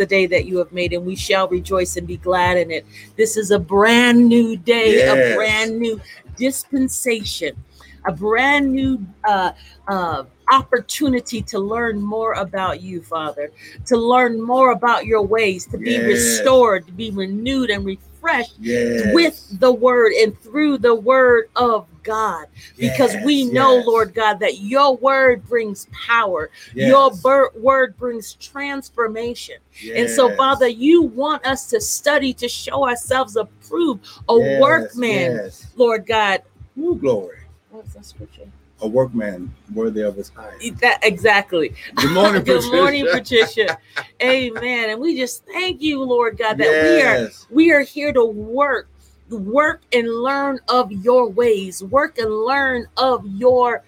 the day that you have made, and we shall rejoice and be glad in it. This is a brand new day, Yes. a brand new dispensation, a brand new uh, uh, opportunity to learn more about you, Father, to learn more about your ways, to be Yes. restored, to be renewed and refreshed Yes. with the word and through the word of God. Because we know, yes, Lord God, that your word brings power, yes, your ber- word brings transformation. And so, Father, you want us to study to show ourselves approved, a yes, workman, yes. Lord God. Ooh, glory. What's that scripture? A workman worthy of his hire. That, exactly. Good morning, Good Patricia. morning, Patricia. Amen. And we just thank you, Lord God, that we are we are here to work work and learn of your ways work and learn of your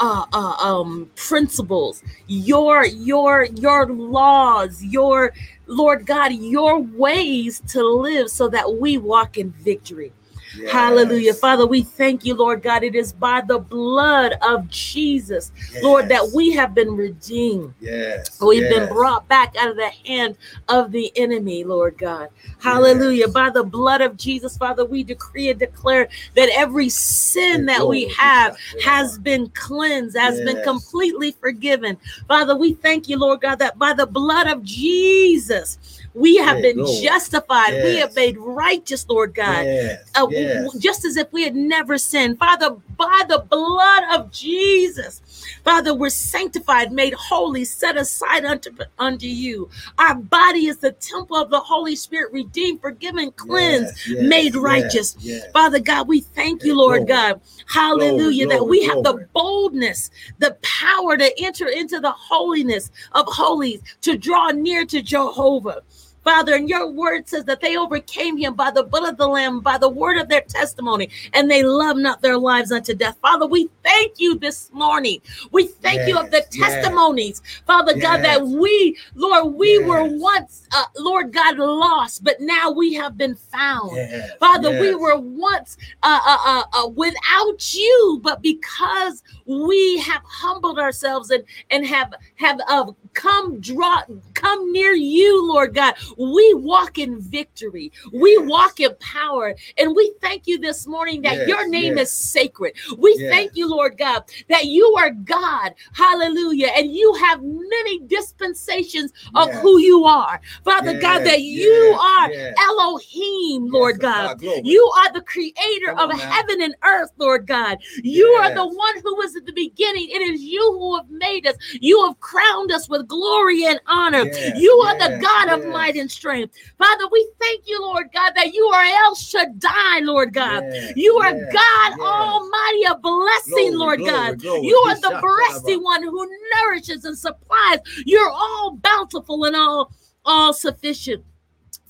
uh, uh um principles your your your laws your lord god your ways to live so that we walk in victory Yes. hallelujah father we thank you lord god it is by the blood of jesus lord that we have been redeemed Yes. We've been brought back out of the hand of the enemy, Lord God. Hallelujah. Yes. By the blood of Jesus, Father, we decree and declare that every sin that we have has been cleansed, has been completely forgiven. Father, we thank you, Lord God, that by the blood of Jesus, we have Yeah, been glory. justified. We have made righteous, Lord God Yes. uh, yes. just as if we had never sinned. Father, by the blood of Jesus, Father, we're sanctified, made holy, set aside unto, unto you. Our body is the temple of the Holy Spirit, redeemed, forgiven, cleansed, Yes, yes, made righteous. yes. Father God, we thank you, Hey, Lord. God. Hallelujah. that we have the boldness, the power to enter into the holiness of holies, to draw near to Jehovah. Father, and your word says that they overcame him by the blood of the Lamb, by the word of their testimony, and they love not their lives unto death. Father, we thank you this morning. We thank you of the Yes, yes. testimonies, Father God, Yes. that we, Lord, we were once, uh, Lord God, lost, but now we have been found. Yes, Father, we were once uh, uh, uh, uh, without you, but because we have humbled ourselves and and have have uh, come draw come near you, Lord God, we walk in victory. We Yes. walk in power, and we thank you this morning that Yes, your name yes. is sacred. We thank you, Lord God, that you are God. Hallelujah, and you have many dispensations of who you are, Father God. That you are. Elohim, Lord God. God. You are the creator Come of on heaven and earth, Lord God. You are the one who was at the beginning. It is you who have made us. You have crowned us with glory and honor. Yes, you are the yes, God of might and strength. Father, we thank you, Lord God, that you are El Shaddai, Lord God. Yes, You are yes, God yes. Almighty, a blessing, Glory, Lord glory, God. glory. You are the breasty one who nourishes and supplies. You're all bountiful and all all sufficient.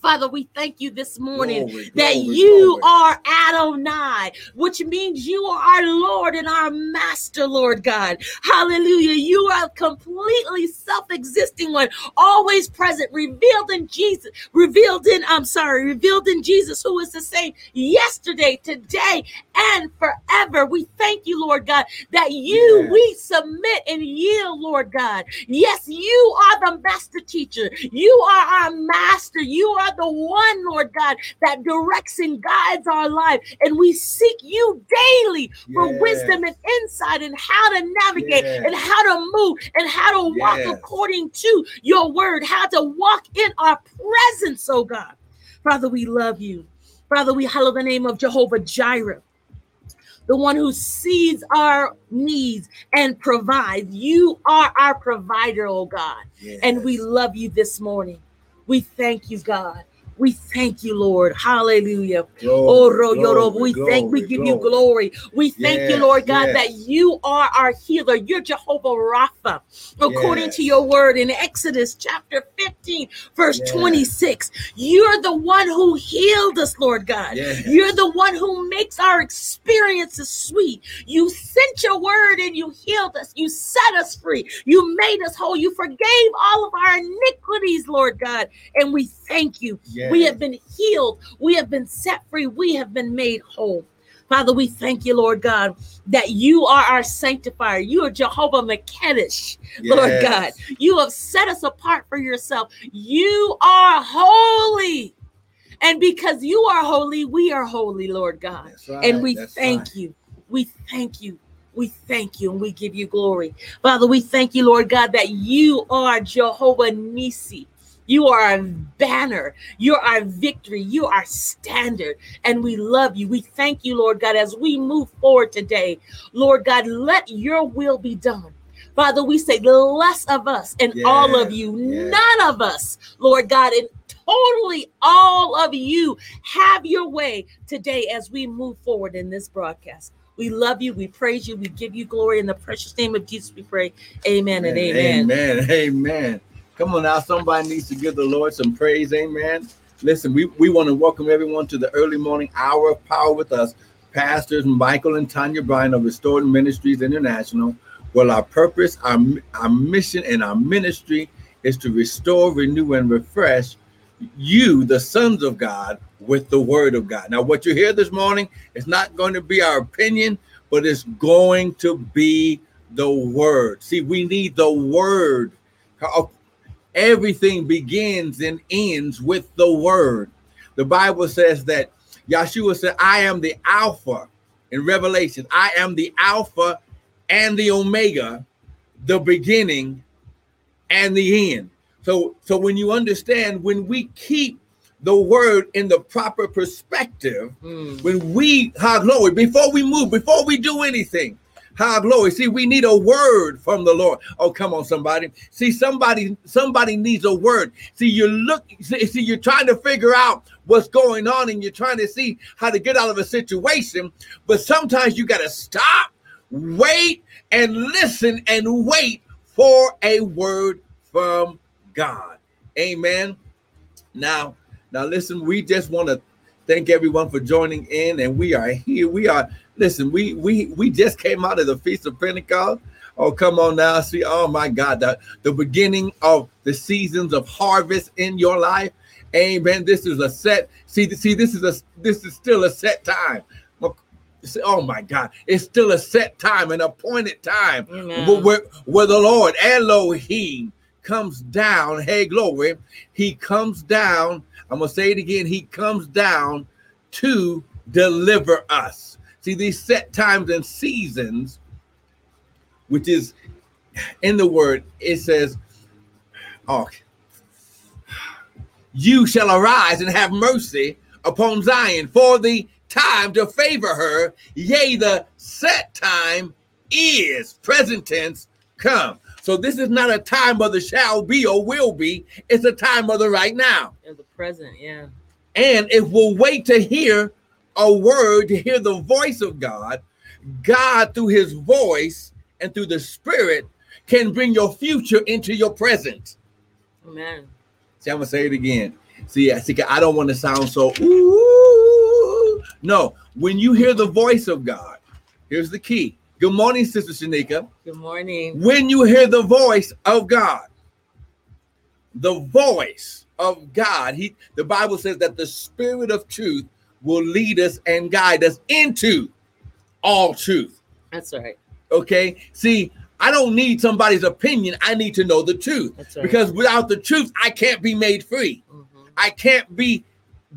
Father, we thank you this morning Glory, that glory, you glory. are Adonai, which means you are our Lord and our Master, Lord God. Hallelujah. You are a completely self-existing one, always present, revealed in Jesus, revealed in, I'm sorry, revealed in Jesus, who is the same yesterday, today, and forever. We thank you, Lord God, that you, Yes. we submit and yield, Lord God. Yes, you are the master teacher. You are our master. You are the one, Lord God, that directs and guides our life. And we seek you daily for Yes. wisdom and insight and how to navigate Yes. and how to move and how to walk according to your word, how to walk in our presence, oh God. Father, we love you. Father, we hallow the name of Jehovah Jireh the one who sees our needs and provides. You are our provider, oh God. And we love you this morning. We thank you, God. We thank you, Lord. Hallelujah. Oh, Glory, ro- yo- ro- glory, we thank, we glory, give you glory. We thank you, Lord God, yes. that you are our healer. You're Jehovah Rapha, according Yes. to your word in Exodus chapter 15, verse Yes. 26. You're the one who healed us, Lord God. Yes. You're the one who makes our experiences sweet. You sent your word and you healed us. You set us free. You made us whole. You forgave all of our iniquities, Lord God. And we thank you. We have been healed. We have been set free. We have been made whole. Father, we thank you, Lord God, that you are our sanctifier. You are Jehovah Makedesh, Lord God. You have set us apart for yourself. You are holy. And because you are holy, we are holy, Lord God. Right, and we that's thank right. you. We thank you. We thank you and we give you glory. Father, we thank you, Lord God, that you are Jehovah Nissi. You are our banner. You're our victory. You are standard. And we love you. We thank you, Lord God, as we move forward today. Lord God, let your will be done. Father, we say less of us and all of you, yes. none of us, Lord God, and totally all of you have your way today as we move forward in this broadcast. We love you. We praise you. We give you glory in the precious name of Jesus. We pray. Amen and amen. Amen. Amen. Come on now. Somebody needs to give the Lord some praise. Amen. Listen, we, we want to welcome everyone to the early morning hour of power with us. Pastors Michael and Tanya Bryan of Restored Ministries International. Well, our purpose, our, our mission, and our ministry is to restore, renew, and refresh you, the sons of God, with the word of God. Now, what you hear this morning is not going to be our opinion, but it's going to be the word. See, we need the word. Everything begins and ends with the word. The Bible says that Yeshua said, I am the Alpha in Revelation. I am the Alpha and the Omega, the beginning and the end. So, so when you understand, when we keep the word in the proper perspective, Mm. when we have glory, before we move, before we do anything, have glory. See, we need a word from the Lord. Oh, come on, somebody. See, somebody, somebody needs a word. See, you look, see, see, you're trying to figure out what's going on and you're trying to see how to get out of a situation, but sometimes you got to stop, wait, and listen and wait for a word from God. Amen. Now, now listen, we just want to thank everyone for joining in and we are here. We are listen, we we we just came out of the Feast of Pentecost. Oh, come on now. See, oh my God, the, the beginning of the seasons of harvest in your life. Amen. This is a set. See, see, this is a this is still a set time. Oh my God, it's still a set time, an appointed time Amen. where, where, the Lord Elohim comes down. Hey, glory. He comes down. I'm going to say it again. He comes down to deliver us. See, these set times and seasons, which is in the word, it says, Oh, you shall arise and have mercy upon Zion for the time to favor her. Yea, the set time is present tense come. So this is not a time of the shall be or will be. It's a time of the right now. In the present, yeah. And if we'll wait to hear a word, to hear the voice of God, God through his voice and through the spirit can bring your future into your present. Amen. See, I'm gonna say it again. See, I see, I don't want to sound so ooh. No, when you hear the voice of God, here's the key. Good morning, Sister Shanika. Good morning. When you hear the voice of God, the voice of God, He the Bible says that the spirit of truth will lead us and guide us into all truth. That's right. Okay. See, I don't need somebody's opinion. I need to know the truth. That's right. Because without the truth, I can't be made free. Mhm. I can't be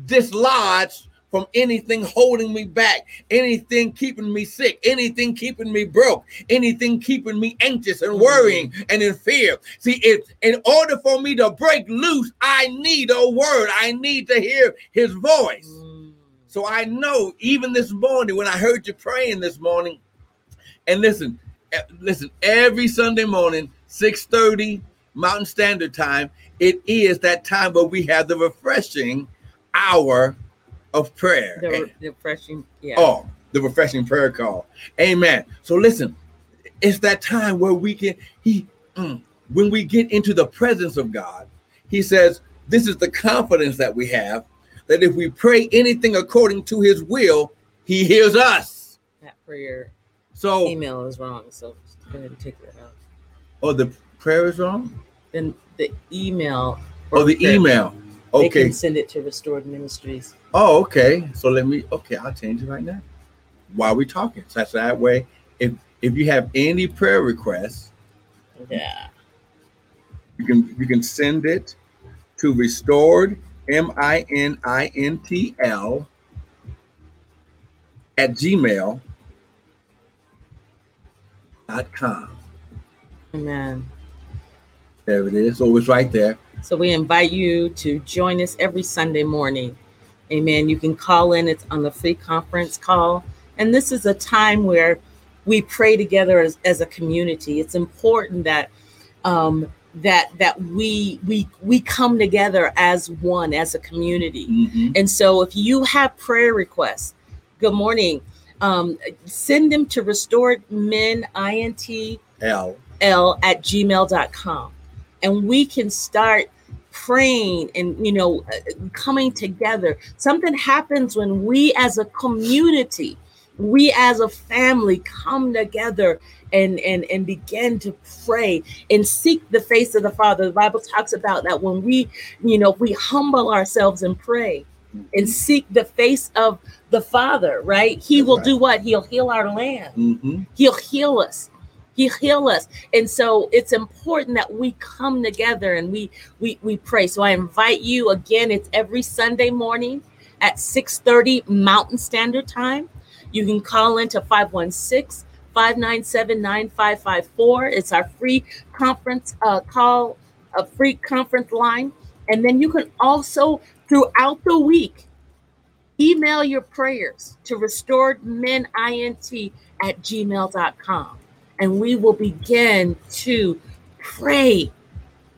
dislodged from anything holding me back, anything keeping me sick, anything keeping me broke, anything keeping me anxious and worrying and in fear. See, if in order for me to break loose, I need a word. I need to hear his voice. Mm. So I know even this morning when I heard you praying this morning, and listen, eh, listen, every Sunday morning, 6:30 Mountain Standard Time, it is that time where we have the refreshing hour of prayer. The, re- the refreshing, yeah. Oh, the refreshing prayer call. Amen. So listen, it's that time where we can he mm, when we get into the presence of God, he says, this is the confidence that we have that if we pray anything according to his will, he hears us. That prayer So email is wrong, so go ahead and take that out. oh the prayer is wrong? Then the email. Oh, the prayer, email. They Okay. can send it to Restored Ministries. Oh, okay. So let me okay, I'll change it right now. while we're talking. So that's that way. If if you have any prayer requests, Yeah. you can you can send it to restored M I N I N T L at gmail dot com. Amen. There it is. So it's right there. So we invite you to join us every Sunday morning. Amen. You can call in, it's on the free conference call. And this is a time where we pray together as, as a community. It's important that um, that that we we we come together as one, as a community. Mhm. And so if you have prayer requests, good morning. Um, send them to restored men int L. l at gmail.com and we can start praying and you know uh, coming together something happens when we as a community we as a family come together and and and begin to pray and seek the face of the father the bible talks about that when we you know we humble ourselves and pray and seek the face of the father right he That's will right. do what he'll heal our land hmm He'll heal us. He'll heal us. And so it's important that we come together and we we we pray. So I invite you again, it's every Sunday morning at 6:30 Mountain Standard Time. You can call into 516 597 9554. It's our free conference uh, call, a free conference line. And then you can also, throughout the week, email your prayers to restoredmenint at gmail.com and we will begin to pray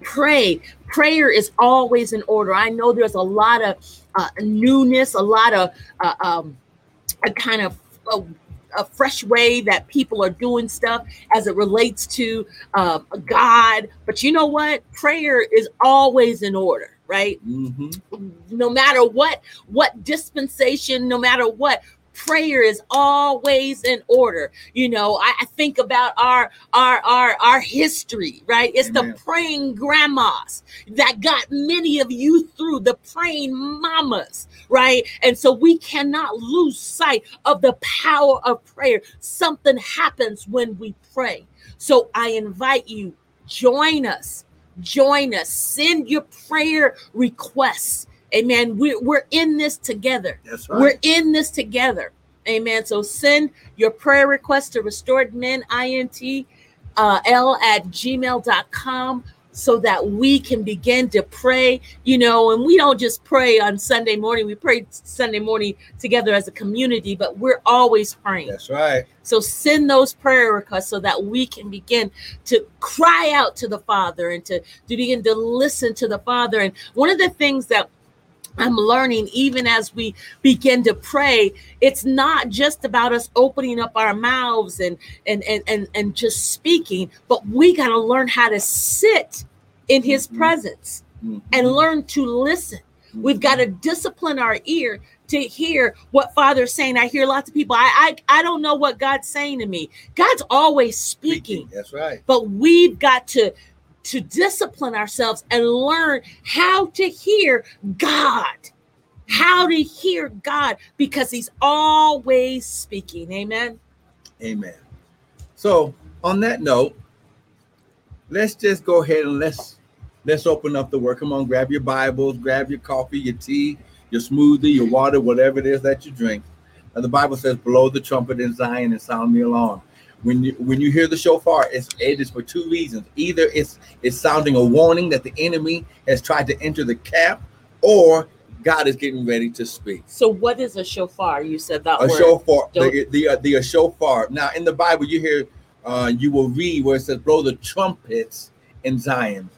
pray prayer is always in order i know there's a lot of uh, newness a lot of uh, um, a kind of a, a fresh way that people are doing stuff as it relates to uh, god. But you know what? Prayer is always in order right? Hmm no matter what what dispensation no matter what prayer is always in order. You know i, I think about our our our our history right? It's Amen. the praying grandmas that got many of you through the praying mamas right? And so we cannot lose sight of the power of prayer. Something happens when we pray. So i invite you join us join us. Send your prayer requests amen. We're, we're in this together. That's right. we're in this together. Amen. So send your prayer requests to restored men int uh, l at gmail.com so that we can begin to pray. You know and we don't just pray on sunday morning. We pray sunday morning together as a community but we're always praying. That's right. so send those prayer requests so that we can begin to cry out to the Father and to, to begin to listen to the Father. And one of the things that I'm learning, even as we begin to pray, it's not just about us opening up our mouths and and and and, and just speaking, but we got to learn how to sit in His Mhm. presence Mhm. and learn to listen. We've got to discipline our ear to hear what Father's saying. I hear lots of people, I, I I don't know what God's saying to me. God's always speaking, That's right. but we've got to to discipline ourselves and learn how to hear God. How to hear God because he's always speaking. Amen. Amen. So on that note, let's just go ahead and let's let's open up the word. Come on, grab your Bibles, grab your coffee, your tea, your smoothie, your water, whatever it is that you drink. And the Bible says, "Blow the trumpet in Zion and sound the alarm." When you when you hear the shofar, it's it is for two reasons. Either it's it's sounding a warning that the enemy has tried to enter the camp, or God is getting ready to speak. So what is a shofar? You said that a word. shofar, Don't- the the, uh, the shofar. Now in the Bible, you hear, uh, you will read where it says, "Blow the trumpets in Zion."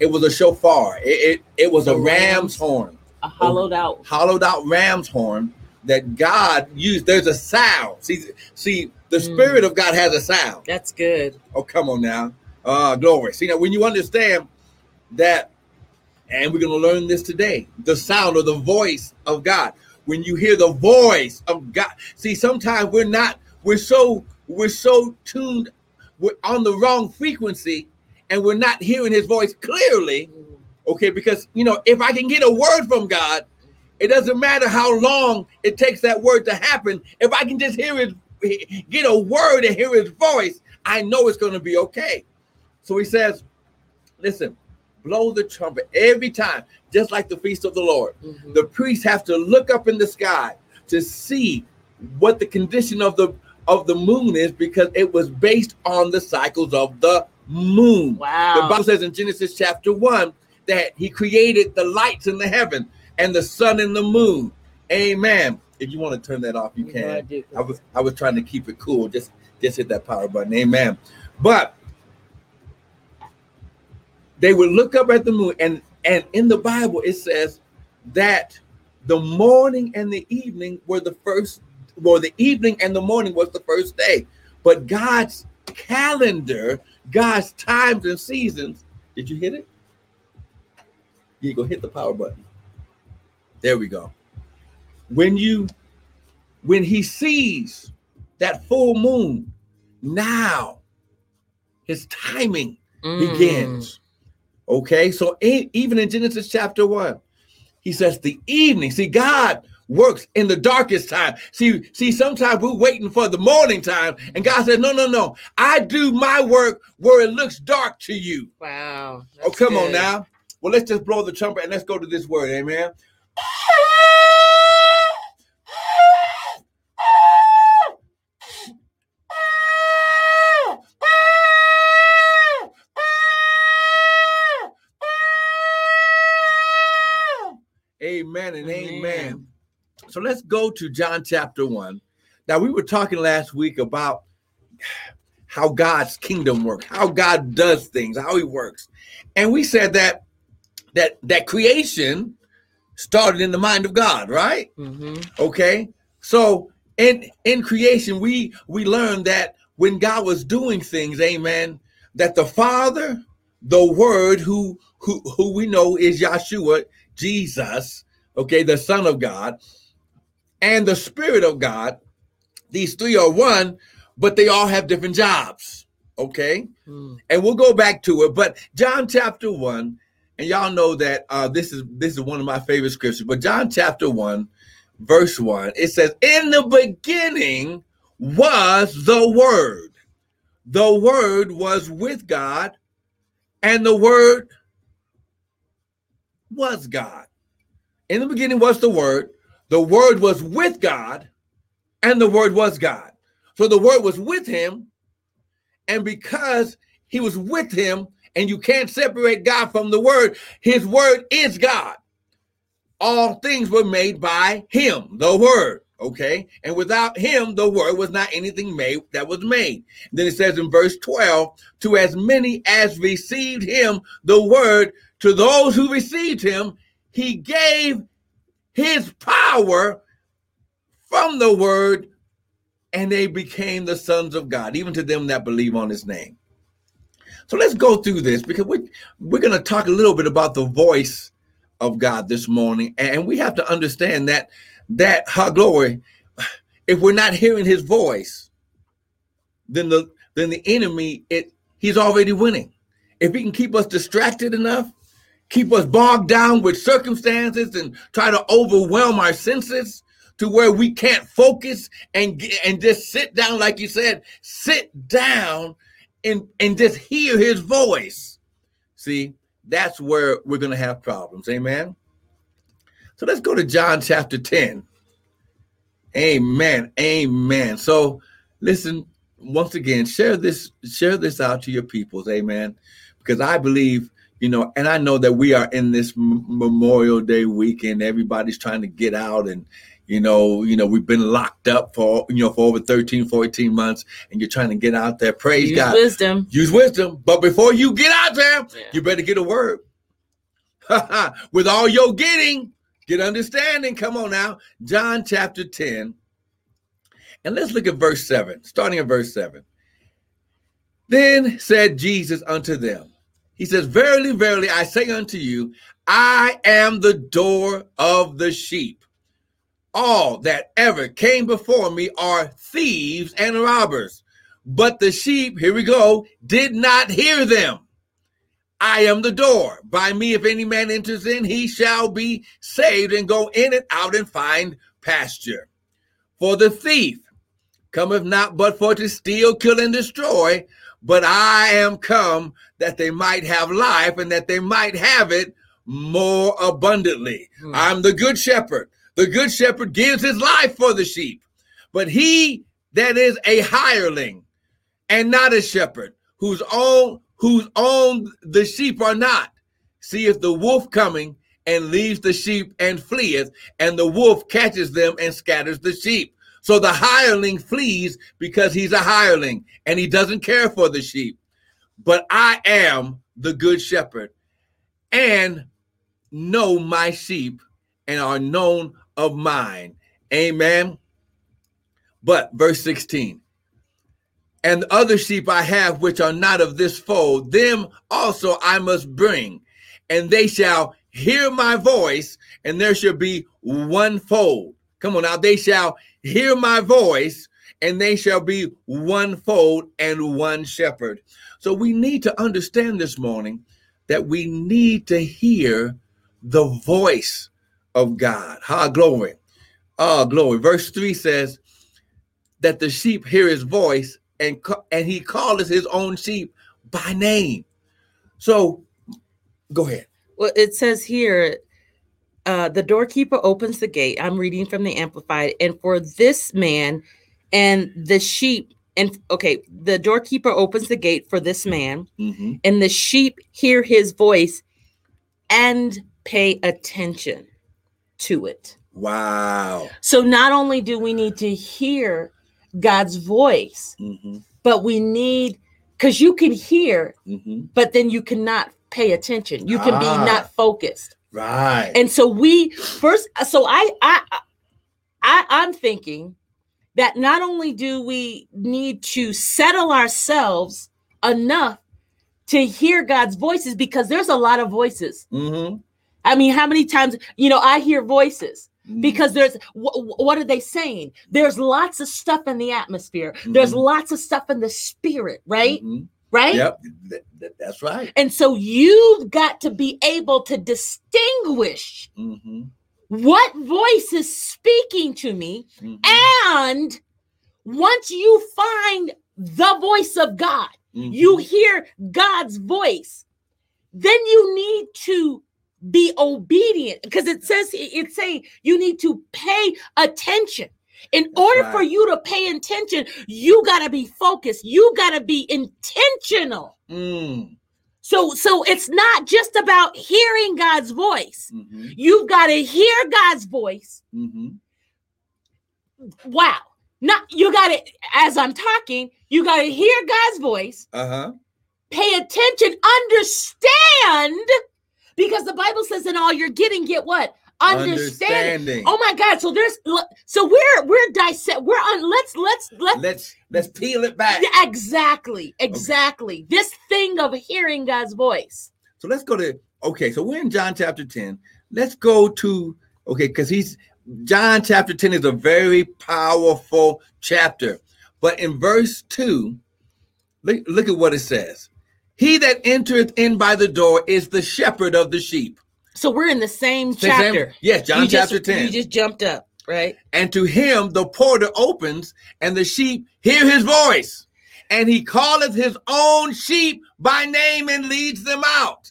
It was a shofar. It it, it was a A ram's ram's- horn, a hollowed out. hollowed out ram's horn that God used. There's a sound. See, see, the Mm. Spirit of God has a sound. That's good. Oh, come on now. Uh, glory. See, now when you understand that, and we're going to learn this today the sound or the voice of God. When you hear the voice of God, see, sometimes we're not, we're so, we're so tuned, we're on the wrong frequency, and we're not hearing his voice clearly. Okay, because, you know, if I can get a word from God, It doesn't matter how long it takes that word to happen. If I can just hear his, get a word and hear his voice, I know it's going to be okay. So he says, listen, blow the trumpet every time, just like the feast of the Lord. Mm-hmm. The priests have to look up in the sky to see what the condition of the of the moon is because it was based on the cycles of the moon. Wow. The Bible says in Genesis chapter 1 that he created the lights in the heaven and the sun and the moon. Amen. If you want to turn that off, you can. I, I was I was trying to keep it cool. Just just hit that power button. Amen. But they would look up at the moon, and and in the Bible it says that the morning and the evening were the first, well, the evening and the morning was the first day. But God's calendar, God's times and seasons, did you hit it? You go hit the power button. There we go. When you when he sees that full moon, now his timing mm. begins. Okay, so in, even in Genesis chapter one, he says the evening. See, God works in the darkest time. See, see, sometimes we're waiting for the morning time, and God says, No, no, no. I do my work where it looks dark to you. Wow. Oh, come good. on now. Well, let's just blow the trumpet and let's go to this word, amen. Amen and amen. amen. So let's go to John chapter 1. Now, we were talking last week about how God's kingdom works, how God does things, how he works. And we said that that that creation started in the mind of God, right? Mm-hmm. Okay. So in in creation, we we learned that when God was doing things, amen, that the Father, the Word, who who who we know is Yeshua, Jesus, okay, the Son of God, and the Spirit of God. These three are one, but they all have different jobs. Okay. Mm. And we'll go back to it. But John chapter one, and y'all know that uh, this is this is one of my favorite scriptures. But John chapter one, verse one, it says, In the beginning was the word. The word was with God, and the word was God. In the beginning was the Word. The Word was with God, and the Word was God. So the Word was with him. And because he was with him, and you can't separate God from the Word, his Word is God. All things were made by him, the Word. Okay. And without him, the word was not anything made that was made. Then it says in verse 12, to as many as received him, the word, to those who received him, he gave his power from the word, and they became the sons of God, even to them that believe on his name. So let's go through this because we, we're going to talk a little bit about the voice of God this morning. And we have to understand that that her glory, if we're not hearing his voice, then the then the enemy, it he's already winning. If he can keep us distracted enough, keep us bogged down with circumstances and try to overwhelm our senses to where we can't focus and and just sit down like you said sit down and and just hear his voice. See that's where we're going to have problems. Amen? So let's go to john chapter 10 amen. Amen. So listen once again share this share this out to your peoples. Amen? Because i believe you know, and I know that we are in this Memorial Day weekend. Everybody's trying to get out and, you know, you know, we've been locked up for, you know, for over 13, 14 months and you're trying to get out there. Praise God. Use God. wisdom. Use wisdom. But before you get out there, yeah. you better get a word. With all your getting, get understanding. Come on now. John chapter 10. And let's look at verse 7, starting at verse 7. Then said Jesus unto them, he says, Verily, verily, I say unto you, I am the door of the sheep. All that ever came before me are thieves and robbers, but the sheep, here we go, did not hear them. I am the door. By me, if any man enters in, he shall be saved and go in and out and find pasture. For the thief cometh not but for to steal, kill, and destroy. But I am come that they might have life and that they might have it more abundantly. Hmm. I'm the good shepherd. The good shepherd gives his life for the sheep. But he that is a hireling and not a shepherd, whose own whose own the sheep are not, seeth the wolf coming and leaves the sheep and fleeth, and the wolf catches them and scatters the sheep. So the hireling flees because he's a hireling and he doesn't care for the sheep. But I am the good shepherd and know my sheep and are known of mine. Amen. But verse 16, and the other sheep I have which are not of this fold, them also I must bring, and they shall hear my voice, and there shall be one fold. Come on now, they shall hear my voice, and they shall be one fold and one shepherd. So we need to understand this morning that we need to hear the voice of God. Ha, glory. Ah, glory. Verse 3 says that the sheep hear his voice and, and he calls his own sheep by name. So go ahead. Well, it says here, uh, the doorkeeper opens the gate. I'm reading from the Amplified. And for this man and the sheep, and okay, the doorkeeper opens the gate for this man, Mhm. and the sheep hear his voice and pay attention to it. Wow. So not only do we need to hear God's voice, Mhm. but we need because you can hear, Mhm. but then you cannot pay attention. You can Ah. be not focused. Right. And so we first so I I I I'm thinking that not only do we need to settle ourselves enough to hear God's voices because there's a lot of voices. Mhm. I mean, how many times, you know, I hear voices Mhm. because there's wh- wh- what are they saying? There's lots of stuff in the atmosphere. There's Mhm. lots of stuff in the spirit, right? Mhm. Right? Yep. Th- th- that's right. And so you've got to be able to distinguish Mhm. What voice is speaking to me. Mhm. And once you find the voice of God, Mhm. you hear God's voice, then you need to be obedient because it says it's saying you need to pay attention. In That's order for you to pay attention, you got to be focused. You got to be intentional. Mm. So so it's not just about hearing God's voice. Mhm. You've got to hear God's voice. Mhm. Wow. Not you got to as I'm talking, you got to hear God's voice, Uh-huh. pay attention, understand because the Bible says in all you're getting get what? Understand. Understanding. Oh my God! So there's so we're we're dissect we're on. Let's let's let's Let's let's peel it back. Exactly exactly this thing of hearing God's voice. So let's go to okay. So we're in John chapter 10. Let's go to okay, because he's John chapter 10 is a very powerful chapter. But in verse 2, look, look at what it says. He that entereth in by the door is the shepherd of the sheep. So we're in the same Same- same- chapter. yes, John You just- chapter 10. You just jumped up, right? And to him the porter opens, and the sheep hear his voice. And he calleth his own sheep by name and leads them out.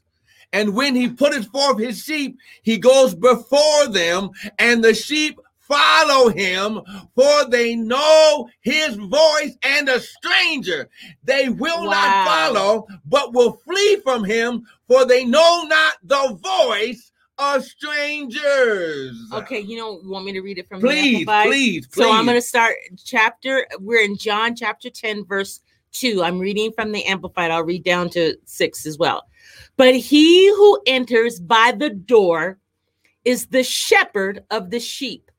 And when he putteth forth his sheep, he goes before them, and the sheep follow him, for they know his voice, and a stranger they will Wow. not follow, but will flee from him, for they know not the voice of strangers. Okay, you know, you want me to read it from the Please, Amplified? please, please. So I'm going to start chapter. We're in John chapter 10, verse 2. I'm reading from the Amplified. I'll read down to 6 as well. But he who enters by the door is the shepherd of the sheep,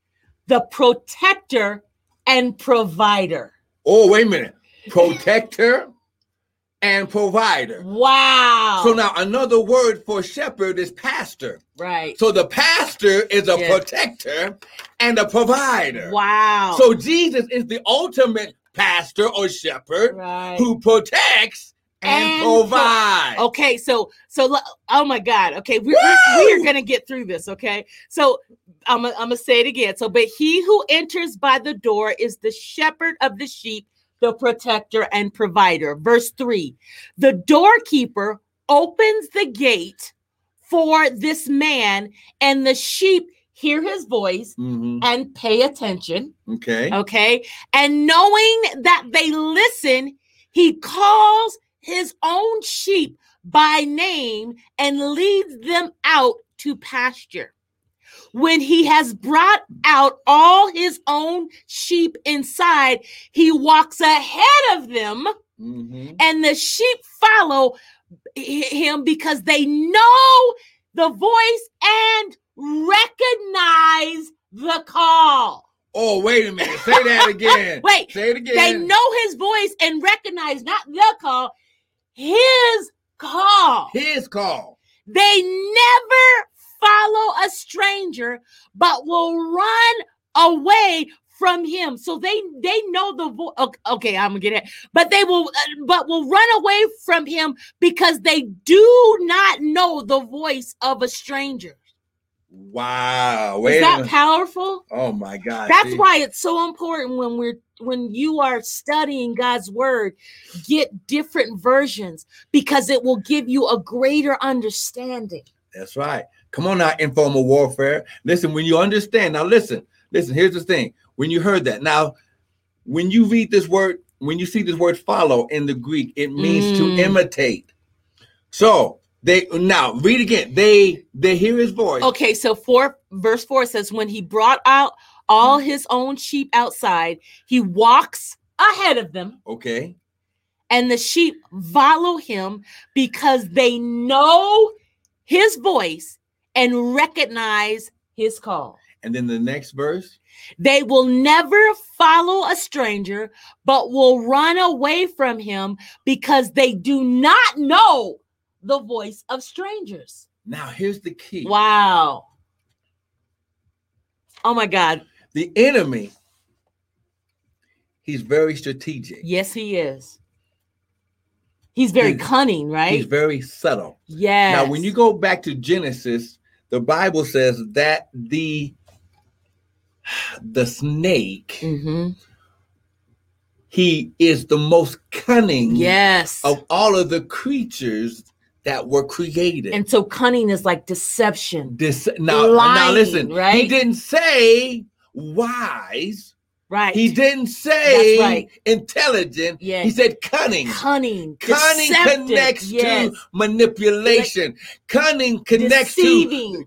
the protector and provider. Oh, wait a minute. Protector and provider. Wow. So now another word for shepherd is pastor. right. So the pastor is a Yeah. protector and a provider. Wow. So Jesus is the ultimate pastor or shepherd right. who protects and, And pro- provide. Okay, so so oh my God. Okay, we, we, we are gonna get through this. Okay, so I'm gonna I'm gonna say it again. So, but he who enters by the door is the shepherd of the sheep, the protector and provider. Verse three: the doorkeeper opens the gate for this man, and the sheep hear his voice Mhm. and pay attention. Okay. Okay. And knowing that they listen, he calls his own sheep by name and leads them out to pasture. When he has brought out all his own sheep inside, he walks ahead of them, Mhm. and the sheep follow him because they know the voice and recognize the call. Oh, wait a minute. Say that again. Wait, Say it again. they know his voice and recognize not the call, his call. his call. They never follow a stranger, but will run away from him. So they they know the voice. Okay, I'm gonna get it, but they will, uh, but will run away from him because they do not know the voice of a stranger. Wow. Wait Is that powerful? Oh my God. That's See? why it's so important when we're when you are studying God's word, get different versions because it will give you a greater understanding. That's right. Come on now, informal warfare. Listen, when you understand, now listen, listen, here's the thing. When you heard that, now when you read this word, when you see this word follow in the Greek, it means Mm. to imitate. So they now read again. They they hear his voice. Okay, so four verse four says, when he brought out all his own sheep outside, he walks ahead of them, Okay. and the sheep follow him because they know his voice and recognize his call. And then the next verse. They will never follow a stranger, but will run away from him because they do not know the voice of strangers. Now here's the key. Wow. Oh my God. The enemy, he's very strategic. Yes, he is. He's very He's- cunning, right? He's very subtle. yes. Now, when you go back to Genesis, the Bible says that the the snake hmm he is the most cunning Yes. of all of the creatures that were created. and so cunning is like deception, this now, now listen, he didn't say wise. right? He didn't say right. intelligent. He said cunning. cunning, Cunning deceptive, connects yes. to manipulation. Cunning connects to, deceiving.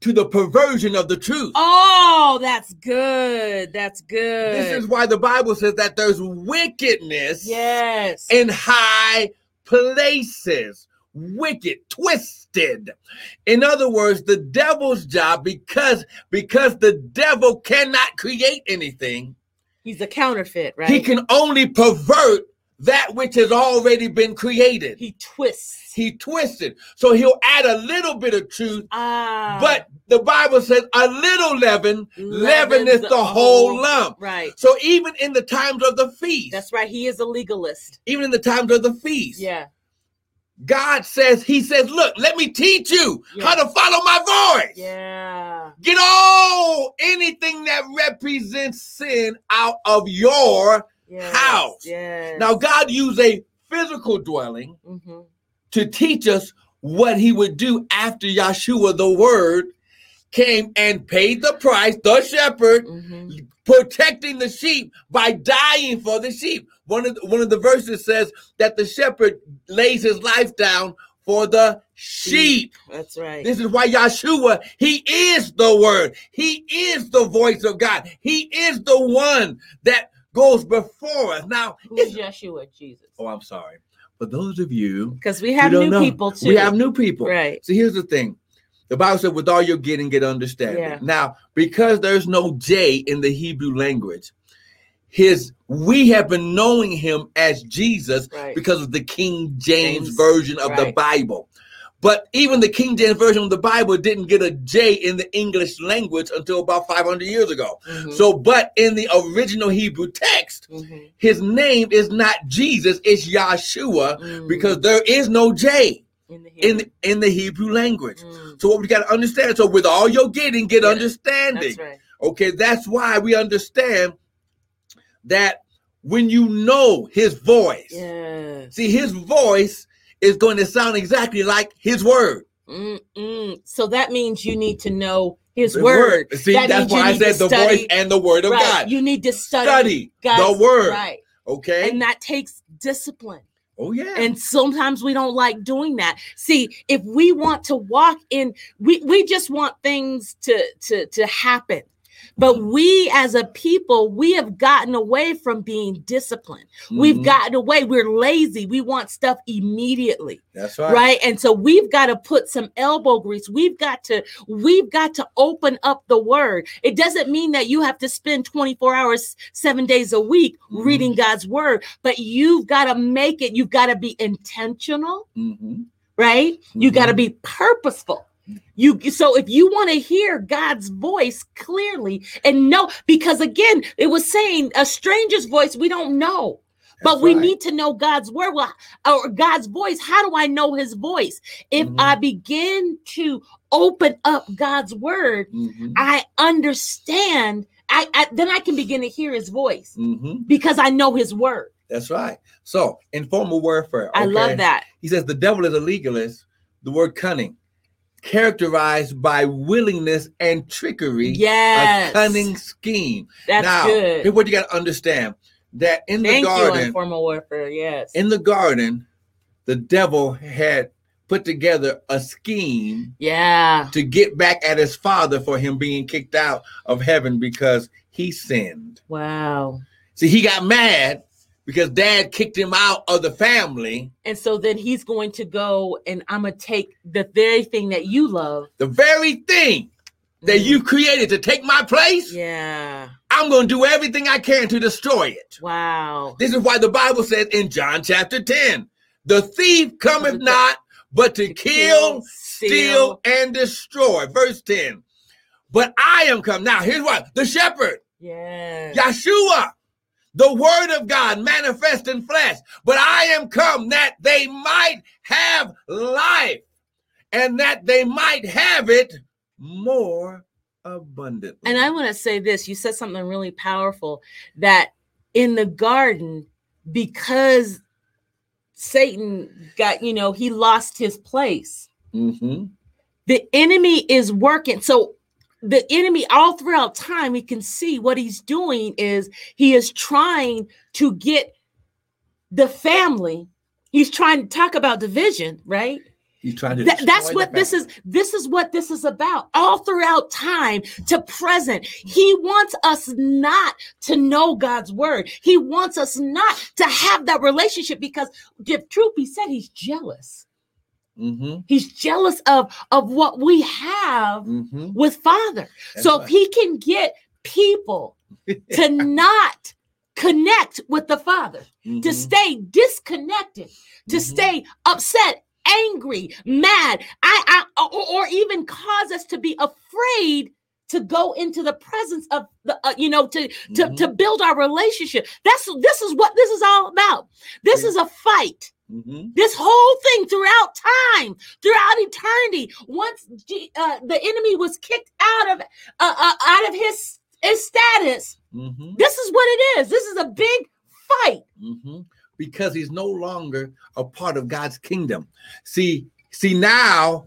to the perversion of the truth. Oh, that's good. That's good. This is why the Bible says that there's wickedness yes. in high places. Wicked, twisted. In other words, the devil's job, because because the devil cannot create anything, He's a counterfeit, right? he can only pervert that which has already been created. he twists. He twisted. So he'll add a little bit of truth, ah, but the Bible says a little leaven leaveneth the whole lump. Right. So even in the times of the feast, That's right. He is a legalist. even in the times of the feast, Yeah. God says, He says, Look, let me teach you how to follow my voice. Yeah. Get all anything that represents sin out of your Yes. House. Yes. now. God used a physical dwelling Mhm. to teach us what He would do after Yeshua, the Word, came and paid the price, the shepherd, Mhm. protecting the sheep by dying for the sheep. One of the, one of the verses says that the shepherd lays his life down for the sheep. That's right. This is why Yeshua, he is the word. He is the voice of God. He is the one that goes before us. Now, Who's Yeshua? Jesus. oh, I'm sorry. For those of you Because we have new know, people too. we have new people. Right. So here's the thing. The Bible said, with all you're getting, get understanding. Yeah. Now, because there's no J in the Hebrew language, his we have been knowing him as Jesus Right. because of the King James, James, version of the. Bible. But even the King James version of the Bible didn't get a J in the English language until about 500 years ago. Mhm. So, but in the original Hebrew text, Mhm. his name is not Jesus, it's Yahshua Mm. because there is no J in the in in the Hebrew language. Mm. So what we got to understand. So with all you're getting, get Yeah, understanding. That's right. Okay, that's why we understand that when you know his voice, see his voice is going to sound exactly like his word. Mm-mm. So that means you need to know his The word. See, That that's why I said the study- voice and the word of right. God. You need to study, Study God's- the word. Right. Okay. And that takes discipline. oh yeah. And sometimes we don't like doing that. See, if we want to walk in, we, we just want things to, to, to happen. But we as a people, we have gotten away from being disciplined. We've Mhm. gotten away. We're lazy. We want stuff immediately. That's right. right and so we've got to put some elbow grease we've got to we've got to open up the word it doesn't mean that you have to spend 24 hours 7 days a week Mhm. reading God's word but you've got to make it you've got to be intentional Mhm. right you got to Mhm. be purposeful you so if you want to hear God's voice clearly and know because again it was saying a stranger's voice we don't know but That's we right. need to know God's word well, or God's voice. How do I know his voice? If Mhm. I begin to open up God's word, Mhm. I understand. I, I then I can begin to hear his voice Mhm. because I know his word. That's right. So informal warfare. I love that. He says the devil is a legalist. The word cunning, characterized by willingness and trickery, Yes. a cunning scheme. That's now, good. here's what you got to understand: that in Thank the you, garden, informal warfare. Yes. in the garden, the devil had put together a scheme yeah. to get back at his father for him being kicked out of heaven because he sinned. Wow. See, he got mad because dad kicked him out of the family. And so then he's going to go and I'm gonna take the very thing that you love. The very thing that Mm. you created to take my place, Yeah. I'm going to do everything I can to destroy it. Wow. This is why the Bible says in John chapter 10 the thief cometh not but to kill, steal, and destroy. Verse 10. But I am come. Now, here's what the shepherd, Yeah. Yeshua, the word of God manifest in flesh. But I am come that they might have life and that they might have it more abundantly. And I want to say this you said something really powerful that in the garden, because Satan got, you know, he lost his place, Mhm. the enemy is working. So the enemy, all throughout time, we can see what he's doing is he is trying to get the family. He's trying to talk about division, right? He's trying to. That- that's what this is this is what this is about all throughout time to present he wants us not to know god's word he wants us not to have that relationship because if truth be said he's jealous Mhm. he's jealous of of what we have Mhm. with father That's so right. if he can get people to not connect with the father to Mhm. stay disconnected, to Mhm. stay upset, angry, mad, I, I or, or even cause us to be afraid to go into the presence of the uh, you know to to to build our relationship. That's this is what this is all about. This Yeah. is a fight. Mhm. This whole thing throughout time, throughout eternity. Once uh, the enemy was kicked out of uh, uh, out of his his status, Mhm. this is what it is. This is a big fight. Mhm. Because he's no longer a part of God's kingdom. See, see now,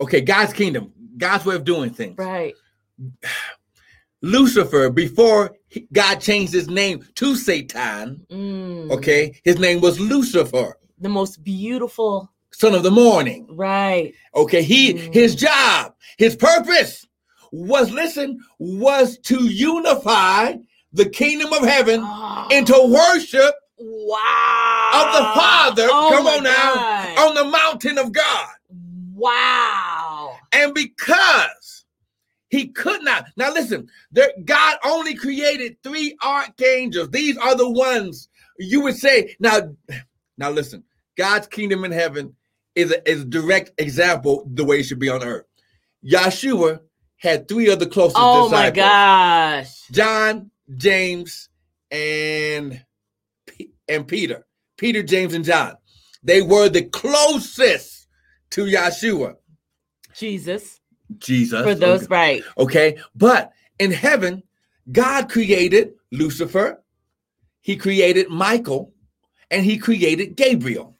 okay, God's kingdom, God's way of doing things. Right. Lucifer, before he- God changed his name to Satan, Mm. okay, his name was Lucifer, The most beautiful. son of the morning. Right. Okay, he Mm. his job, his purpose was listen, was to unify the kingdom of heaven Oh, into worship wow. of the Father. Oh Come on now, God. on the mountain of God. Wow. And because he could not, now listen, there, God only created three archangels. These are the ones you would say. Now, now listen, God's kingdom in heaven is a, is a direct example the way it should be on earth. Yeshua had three other closest Oh my gosh. John, James, and and Peter. Peter, James, and John. They were the closest to Yeshua. Jesus. Jesus. For those right. Okay. But in heaven, God created Lucifer, He created Michael, and He created Gabriel.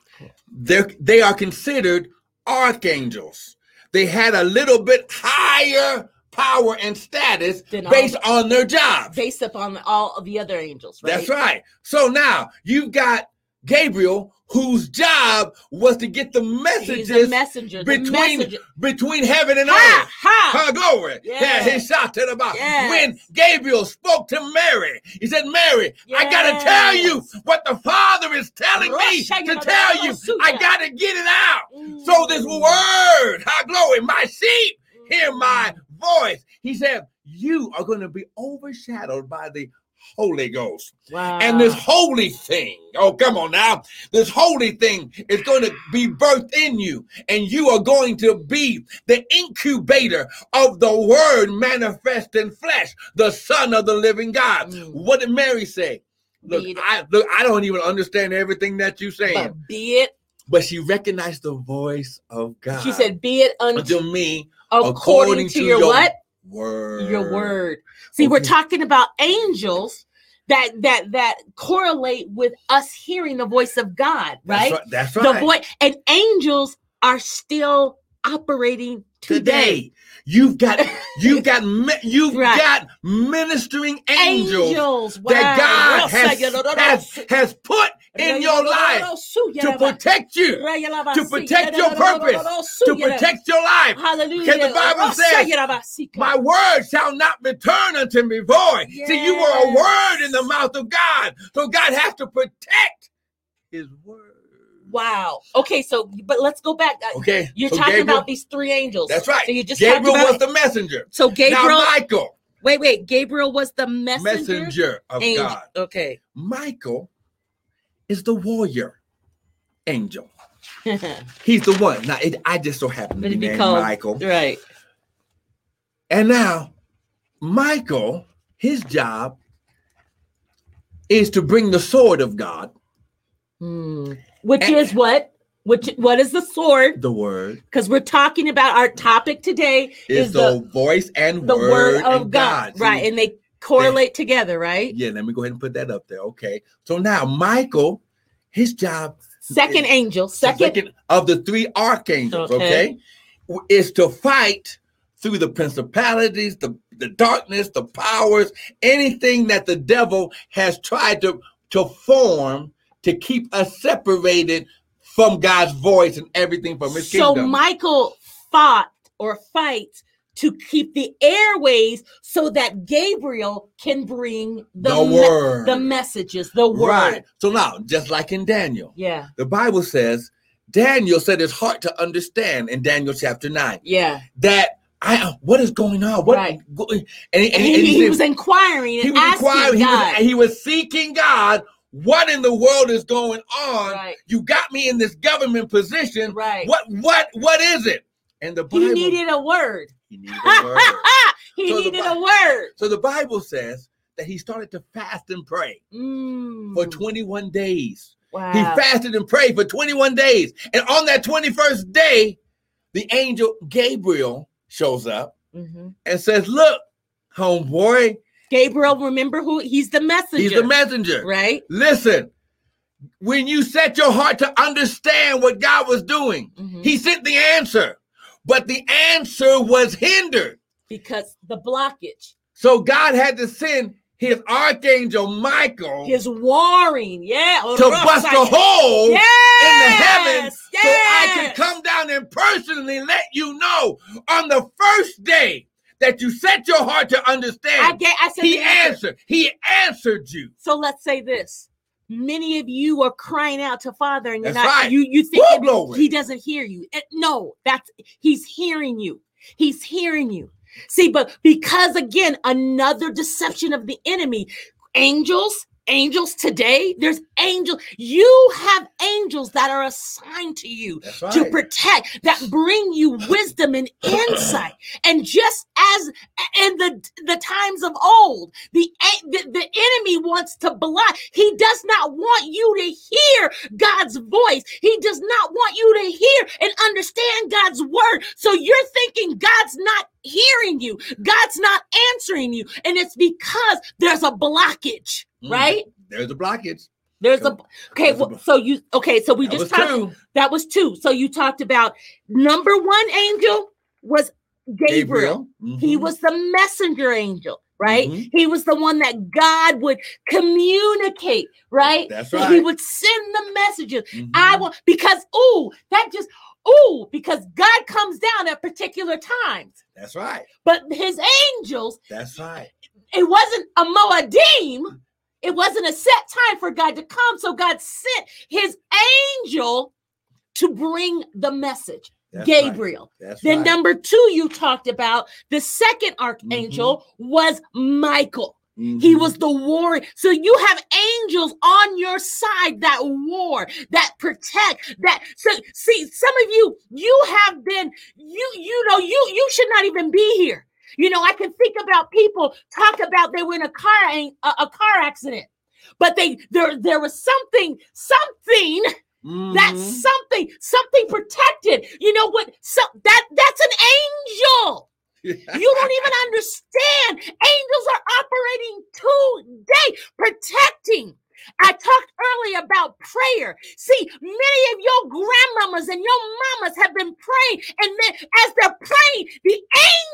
They're, they are considered archangels. They had a little bit higher power and status Than all- based on their jobs. Based upon all of the other angels, right? That's right. So now you've got Gabriel, whose job was to get the messages messenger. between messenger. between heaven and Ha! earth. Ha! Her glory. Yes. Yeah, he shouted about Yes. when Gabriel spoke to Mary. He said, Mary, I gotta tell you what the Father is telling me to tell you. I gotta get it out. So this Mm. word, her glory, my sheep, hear my voice. He said, You are going to be overshadowed by the Holy Ghost. Wow. And this holy thing, oh, come on now, this holy thing is going to be birthed in you, and you are going to be the incubator of the word manifest in flesh, the Son of the living God. Mm. What did Mary say? Look, I look, I don't even understand everything that you're saying, but be it, but she recognized the voice of God. she said, be it unto unto me according, according to, to your, your what? Word. Your word. See, we're talking about angels that that that correlate with us hearing the voice of God, right? That's right? That's right. The voice and angels are still operating today. You've got you've got you've Right. got ministering angels, Angels, that God has, has, has put in your life to protect you, to protect your purpose, to protect your life. Hallelujah. Because the Bible says, My word shall not return unto me void. See, you were a word in the mouth of God. So God has to protect his word. Wow. Okay, so but let's go back. Uh, Okay. You're so talking Gabriel- about these three angels. That's right. So you just talked Gabriel was the messenger. so Gabriel. Now Michael, wait, wait. Gabriel was the messenger. messenger of angel. God. Okay. Michael is the warrior angel. He's the one. Now, it, I just so happen to be be named called- Michael. right. And now, Michael, his job is to bring the sword of God, Hmm. Which And- is what? Which what is the sword? the word, Because we're talking about our topic today is, is the, the voice and the word, word of and God, See, right? And they correlate together, right? yeah, let me go ahead and put that up there. Okay. So now, Michael, his job, Second angel, second, second of the three archangels, Okay. okay, is to fight through the principalities, the, the darkness, the powers, anything that the devil has tried to, to form to keep us separated from God's voice and everything from his so kingdom. So Michael fought or fights to keep the airways so that Gabriel can bring the, the me- word. the messages, the word. Right. So now, just like in Daniel, Yeah, the Bible says Daniel said his heart to understand in Daniel chapter 9 yeah. that I uh, what is going on? What Right. and, and, And he, and he said- was inquiring and he was asking inquiring, he was, he was seeking God. What in the world is going on? right, You got me in this government position. right. What what what is it? And the Bible He needed a word. he needed a word. he So the needed a word. So the Bible says that he started to fast and pray Mm, for 21 days. wow. He fasted and prayed for 21 days. And on that 21st day, the angel Gabriel shows up Mhm. and says, Look, homeboy, Gabriel, remember who he's the messenger. he's the messenger. right? Listen, when you set your heart to understand what God was doing, Mhm. he sent the answer, but the answer was hindered. because the blockage, So God had to send his archangel Michael his warring, yeah, to bust a hole yes, in the heavens yes. so I can come down and personally let you know on the first day that you set your heart to I understand. get. I said he answer. answered. He answered you. So let's say this: many of you are crying out to Father, and you're That's not. right. You you think it- he doesn't hear you? Eh, no, that's he's hearing you. He's hearing you. See, but because again, another deception of the enemy, angels angels today. There's angels. You have angels that are assigned to you That's to protect, that bring you wisdom and insight. And just as in the the times of old, the, the the enemy wants to block. He does not want you to hear God's voice. He does not want you to hear and understand God's word. So you're thinking God's not hearing you. God's not answering you, and it's because there's a blockage, Mm. right? There's a blockage. There's a okay. There's a well, so you okay? So we just talked. two. That was two. So you talked about number one angel was Gabriel. He Mhm. was the messenger angel, right? Mhm. He was the one that God would communicate, right? That's right. He would send the messages. Mhm. I want because ooh, that just ooh, because God comes down at particular times. That's right. But his angels, That's right. it wasn't a Moadim. It wasn't a set time for God to come. So God sent his angel to bring the message, That's right. Gabriel. That's Then right. number two, you talked about the second archangel was Michael. He Mhm. was the warrior. So you have angels on your side that war, that protect, that so see, some of you, you have been, you, you know, you you should not even be here. You know, I can think about people talk about they were in a car a, a car accident, but they there there was something, something that's Mhm. something, something protected. You know what? So that that's an angel. You don't even understand. Angels are operating today, protecting. I talked earlier about prayer. See, many of your grandmamas and your mamas have been praying, and then as they're praying, the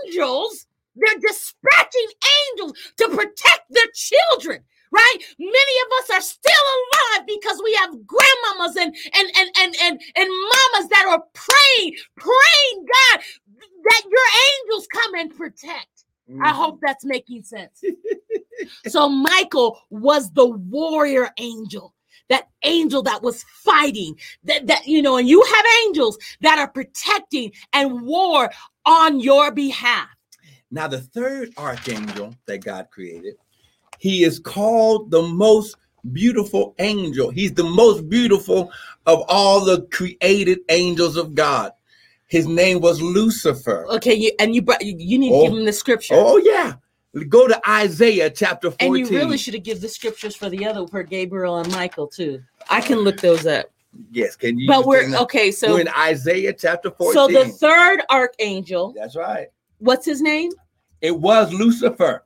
angels, they're dispatching angels to protect their children. Right? Many of us are still alive because we have grandmamas and and and and and, and mamas that are praying, praying, God, that your angels come and protect. I Mhm. hope that's making sense. so Michael was the warrior angel. That angel that was fighting, that, that you know, and you have angels that are protecting and war on your behalf. Now, the third archangel that God created, he is called the most beautiful angel. He's the most beautiful of all the created angels of God. His name was Lucifer. Okay, you and you brought you, you need to Oh. give him the scripture. Oh, yeah. Go to Isaiah chapter 14. and you really should have given the scriptures for the other for Gabriel and Michael too. I can look those up. yes, can you? But we're okay, so we're in Isaiah chapter 14. so the third archangel, That's right. what's his name? It was Lucifer.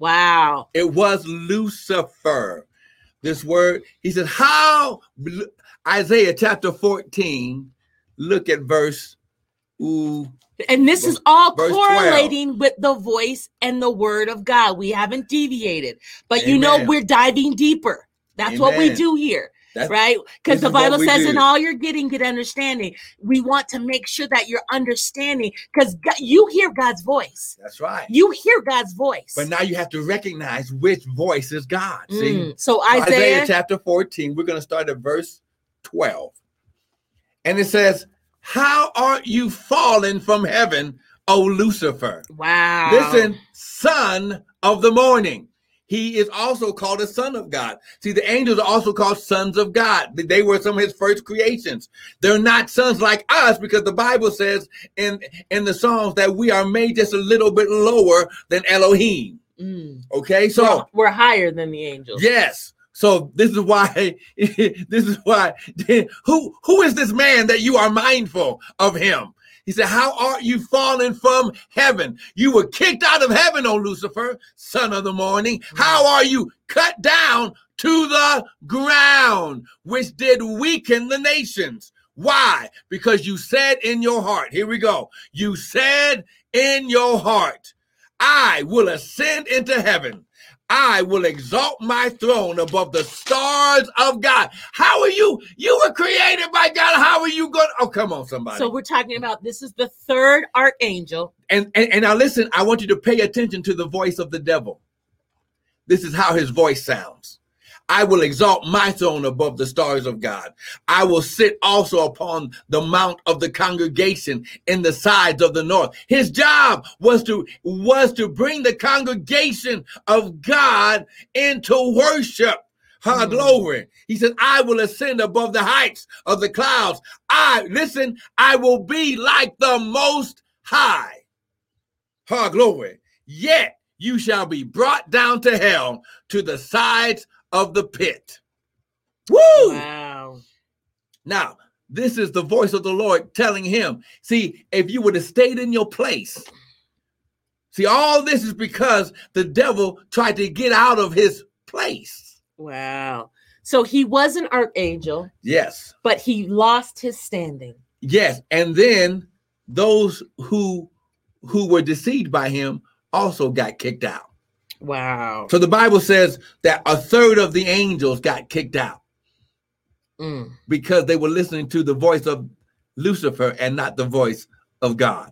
Wow. It was Lucifer. This word, he says, How Isaiah chapter 14, look at verse. And this is all Verse 12. correlating with the voice and the word of God. We haven't deviated, but you know, we're diving deeper. That's what we do here, that's right? Because the Bible says, do. in all you're getting, get understanding. We want to make sure that you're understanding because you hear God's voice. that's right. You hear God's voice. But now you have to recognize which voice is God. See, Mm. So Isaiah, Isaiah, chapter 14, we're going to start at verse 12. And it says, How art you fallen from heaven, O Lucifer? wow. Listen, son of the morning. He is also called a son of God. See, the angels are also called sons of God. They were some of his first creations. They're not sons like us because the Bible says in, in the Psalms that we are made just a little bit lower than Elohim. Mm. Okay, So so we're higher than the angels. yes. So this is why this is why who who is this man that you are mindful of him? He said, How art you fallen from heaven? You were kicked out of heaven, O Lucifer, son of the morning. Mm. How are you cut down to the ground, which did weaken the nations? Why? Because you said in your heart, here we go. You said in your heart, I will ascend into heaven. I will exalt my throne above the stars of God. How are you? You were created by God. How are you going? Oh, come on, somebody. So we're talking about this is the third archangel. and, and and now listen. I want you to pay attention to the voice of the devil. This is how his voice sounds. I will exalt my throne above the stars of God. I will sit also upon the mount of the congregation in the sides of the north. His job was to was to bring the congregation of God into worship. Her Mm. glory. He said, I will ascend above the heights of the clouds. I, listen, I will be like the most high. Her glory. Yet you shall be brought down to hell to the sides of the pit. Woo! Wow. Now, this is the voice of the Lord telling him, see, if you would have stayed in your place, see, all this is because the devil tried to get out of his place. Wow. So he was an archangel, Yes, but he lost his standing. yes. And then those who who were deceived by him also got kicked out. Wow. So the Bible says that a third of the angels got kicked out Mm. because they were listening to the voice of Lucifer and not the voice of God.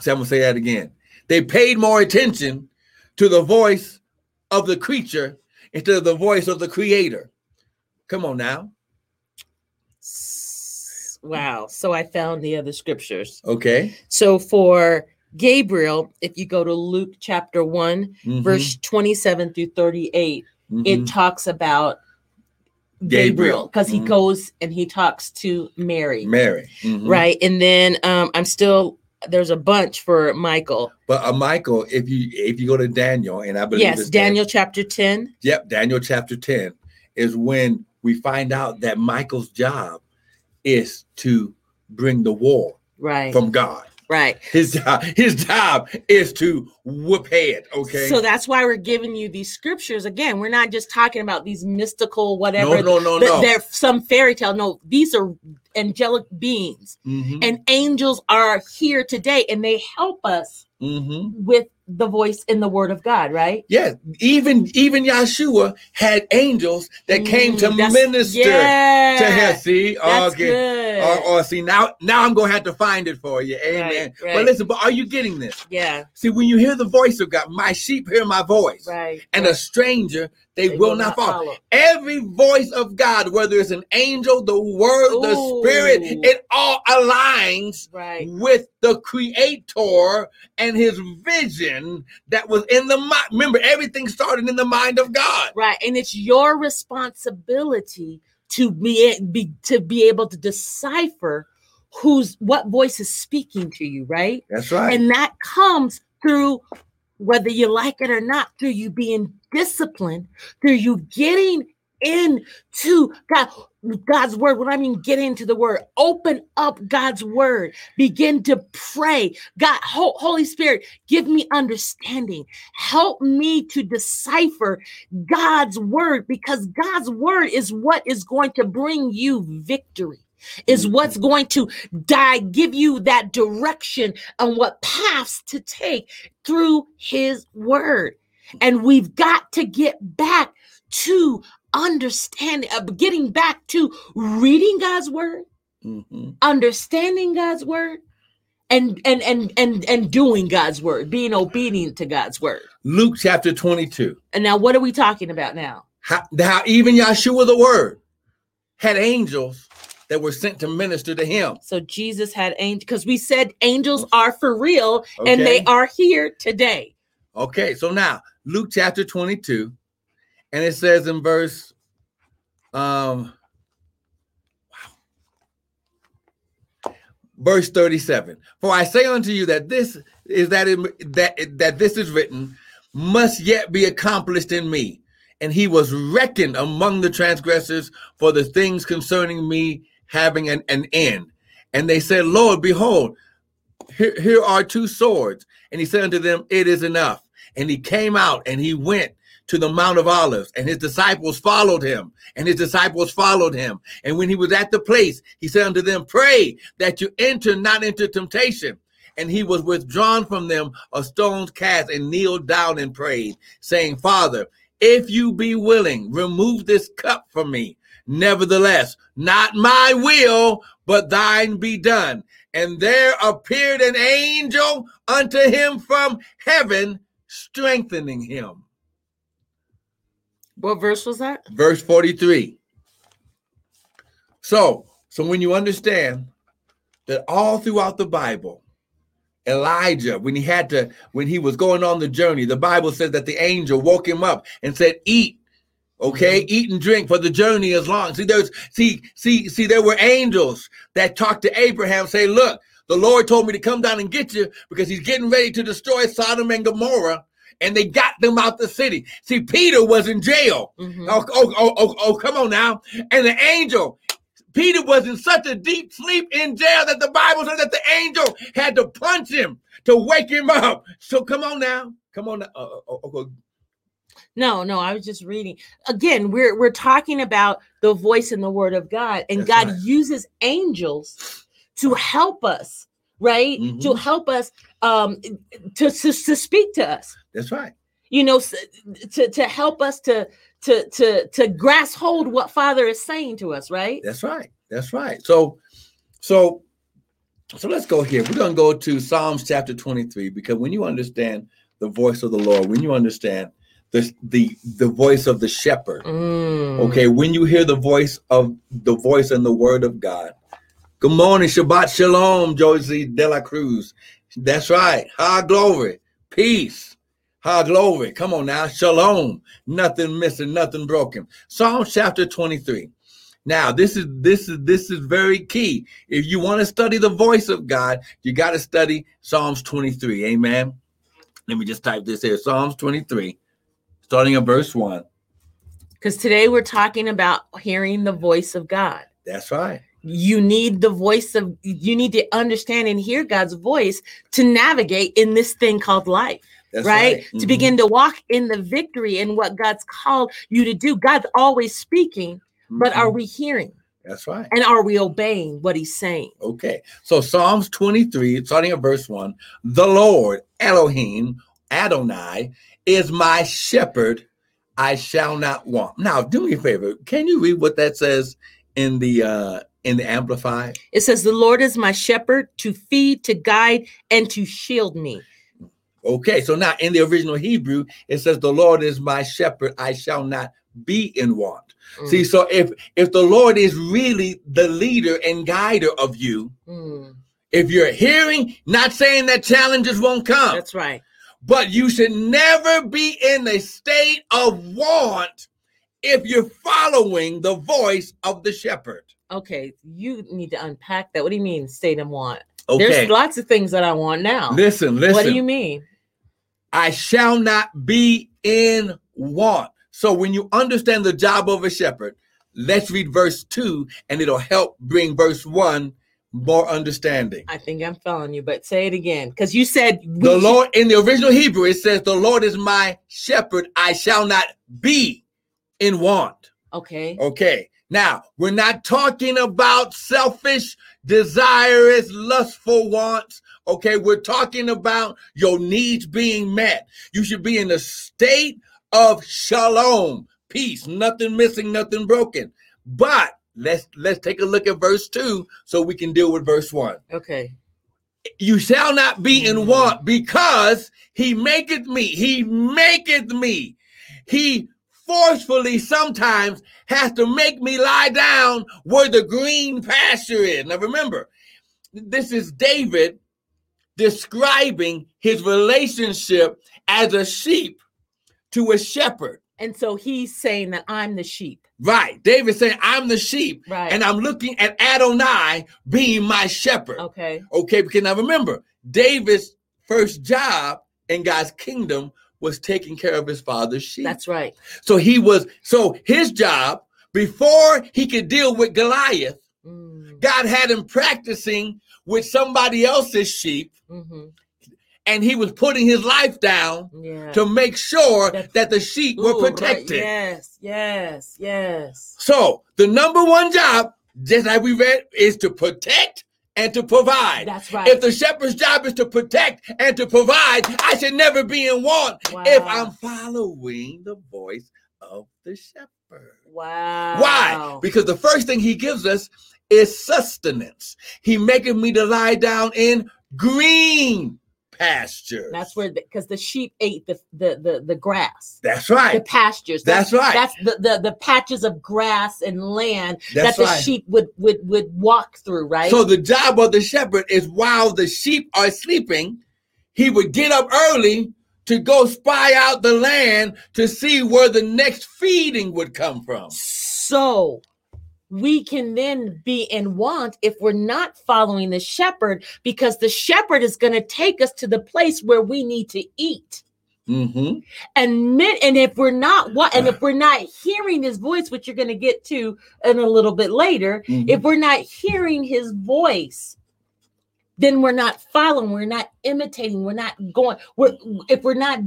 So I'm gonna say that again. They paid more attention to the voice of the creature instead of the voice of the creator. Come on now. Wow. So I found the other scriptures. Okay. So for Gabriel, if you go to Luke chapter one, Mhm, verse 27 through 38, mhm. it talks about Gabriel. Because he Mhm. goes and he talks to Mary, Mary. Mhm. right? And then um, I'm still there's a bunch for Michael. But uh, Michael, if you if you go to Daniel, and I believe Yes, it's Dan- Daniel chapter 10. Yep, Daniel chapter 10 is when we find out that Michael's job is to bring the war Right. from God. Right. His job, his job is to whoop head. Okay. So that's why we're giving you these scriptures. Again, we're not just talking about these mystical whatever. no, no, no, no. They're some fairy tale. No, these are angelic beings. Mhm, And angels are here today and they help us mhm. with the voice in the word of God, right? Yeah, even even Yeshua had angels that came to Mm, minister yeah, to him. See, That's okay. good. Or, or see now, now I'm gonna have to find it for you. Amen. Right, But listen, but are you getting this? yeah, See, when you hear the voice of God, my sheep hear my voice, right. and right. a stranger they, They will, not follow. Every voice of God, whether it's an angel, the word, the spirit, it all aligns Right. with the creator and his vision that was in the mind. Remember, everything started in the mind of God. Right. And it's your responsibility to be, be to be able to decipher who's what voice is speaking to you, right? That's right. And that comes through whether you like it or not, through you being disciplined, through you getting into God, God's word. What I mean get into the word, open up God's word, begin to pray. God, Ho- Holy Spirit, give me understanding. Help me to decipher God's word because God's word is what is going to bring you victory. Is what's going to die, give you that direction on what paths to take through his word. And we've got to get back to understanding, uh, getting back to reading God's word, Mhm. understanding God's word, and and and and and doing God's word, being obedient to God's word. Luke chapter 22. And now, what are we talking about now? How, how even Yeshua the word had angels that were sent to minister to him. So Jesus had angels because we said angels are for real and they are here today. Okay, so now Luke chapter 22, and it says in verse um wow, verse 37 for i say unto you that this is that it, that that this is written must yet be accomplished in me and he was reckoned among the transgressors for the things concerning me having an, an end and they said lord behold here, here are two swords and he said unto them it is enough and he came out and he went to the Mount of Olives, and his disciples followed him, and his disciples followed him. And when he was at the place, he said unto them, Pray that you enter not into temptation. And he was withdrawn from them a stone's cast and kneeled down and prayed, saying, Father, if you be willing, remove this cup from me. Nevertheless, not my will, but thine be done. And there appeared an angel unto him from heaven, strengthening him. What verse was that? Verse 43. So, so when you understand that all throughout the Bible, Elijah, when he had to, when he was going on the journey, the Bible says that the angel woke him up and said, Eat Okay, eat and drink for the journey is long. See, there's see, see, see, there were angels that talked to Abraham, say, Look, the Lord told me to come down and get you because he's getting ready to destroy Sodom and Gomorrah. And they got them out the city. See, Peter was in jail. Mhm. Oh, oh, oh, oh, oh, come on now. And the angel, Peter was in such a deep sleep in jail that the Bible said that the angel had to punch him to wake him up. So come on now. Come on. Now. Uh, uh, uh, uh, No, no, I was just reading. Again, we're we're talking about the voice and the word of God, and That's God right. uses angels to help us, right? To Mhm. help us um to, to to speak to us. That's right. You know, to to help us to to to to grasp hold what Father is saying to us, right? That's right. That's right. So, so, so let's go here. We're going to go to Psalms chapter 23 because when you understand the voice of the Lord, when you understand the the the voice of the shepherd, Mm. okay, when you hear the voice of the voice and the word of God. Good morning, Shabbat Shalom, Josie De La Cruz. That's right. High glory, peace. High glory. Come on now. Shalom. Nothing missing, nothing broken. Psalm chapter 23. Now, this is this is this is very key. If you want to study the voice of God, you got to study Psalms 23. Amen. Let me just type this here. Psalms 23, starting at verse 1. Because today we're talking about hearing the voice of God. That's right. You need the voice of, you need to understand and hear God's voice to navigate in this thing called life, That's right? To Mhm. begin to walk in the victory and what God's called you to do. God's always speaking, but are Mhm. we hearing That's right. and are we obeying what he's saying? Okay. So Psalms 23, starting at verse 1, the Lord Elohim Adonai is my shepherd, I shall not want. Now, do me a favor. Can you read what that says in the uh in the amplified? It says, The Lord is my shepherd to feed, to guide, and to shield me. Okay, so now in the original Hebrew, it says, The Lord is my shepherd, I shall not be in want. Mm, See, so if if the Lord is really the leader and guider of you, mm, if you're hearing, not saying that challenges won't come, that's right. But you should never be in a state of want if you're following the voice of the shepherd. Okay, you need to unpack that. What do you mean, state and want? Okay, There's lots of things that I want now. listen, listen. What do you mean? I shall not be in want. So when you understand the job of a shepherd, let's read verse 2 and it'll help bring verse 1 more understanding. I think I'm following you, but say it again because you said The should- Lord in the original Hebrew it says the Lord is my shepherd, I shall not be in want. Okay, Okay. Now, we're not talking about selfish, desirous, lustful wants. Okay. We're talking about your needs being met. You should be in a state of shalom, peace, nothing missing, nothing broken. But let's let's take a look at verse 2 so we can deal with verse 1 okay, you shall not be in mm. want because he maketh me he maketh me. He forcefully sometimes has to make me lie down where the green pasture is. Now remember this is david describing his relationship as a sheep to a shepherd. And so he's saying that I'm the sheep, right david saying i'm the sheep right? and i'm looking at adonai being my shepherd okay, Okay, because now remember, David's first job in God's kingdom was taking care of his father's sheep. that's right. so he was, so his job, before he could deal with Goliath, Mm, God had him practicing with somebody else's sheep, mhm, and he was putting his life down Yeah. to make sure that the sheep were Ooh, right, protected. Yes, yes, yes. So the number one job, just like we read, is to protect and to provide. That's right. If the shepherd's job is to protect and to provide, I should never be in want if I'm following the voice of the shepherd. wow. Why? Because the first thing he gives us is sustenance. He maketh me to lie down in green pastures. That's where because the, sheep ate the the the, the grass. That's right. The pastures. That's right. That's the, the the patches of grass and land That's that the right. sheep would would would walk through, right? So the job of the shepherd is while the sheep are sleeping, he would get up early to go spy out the land to see where the next feeding would come from. So we can then be in want if we're not following the shepherd because the shepherd is going to take us to the place where we need to eat. Mm-hmm. And men, and if we're not what and if we're not hearing his voice, which you're going to get to in a little bit later, Mhm. if we're not hearing his voice, then we're not following, we're not imitating, we're not going, we're if we're not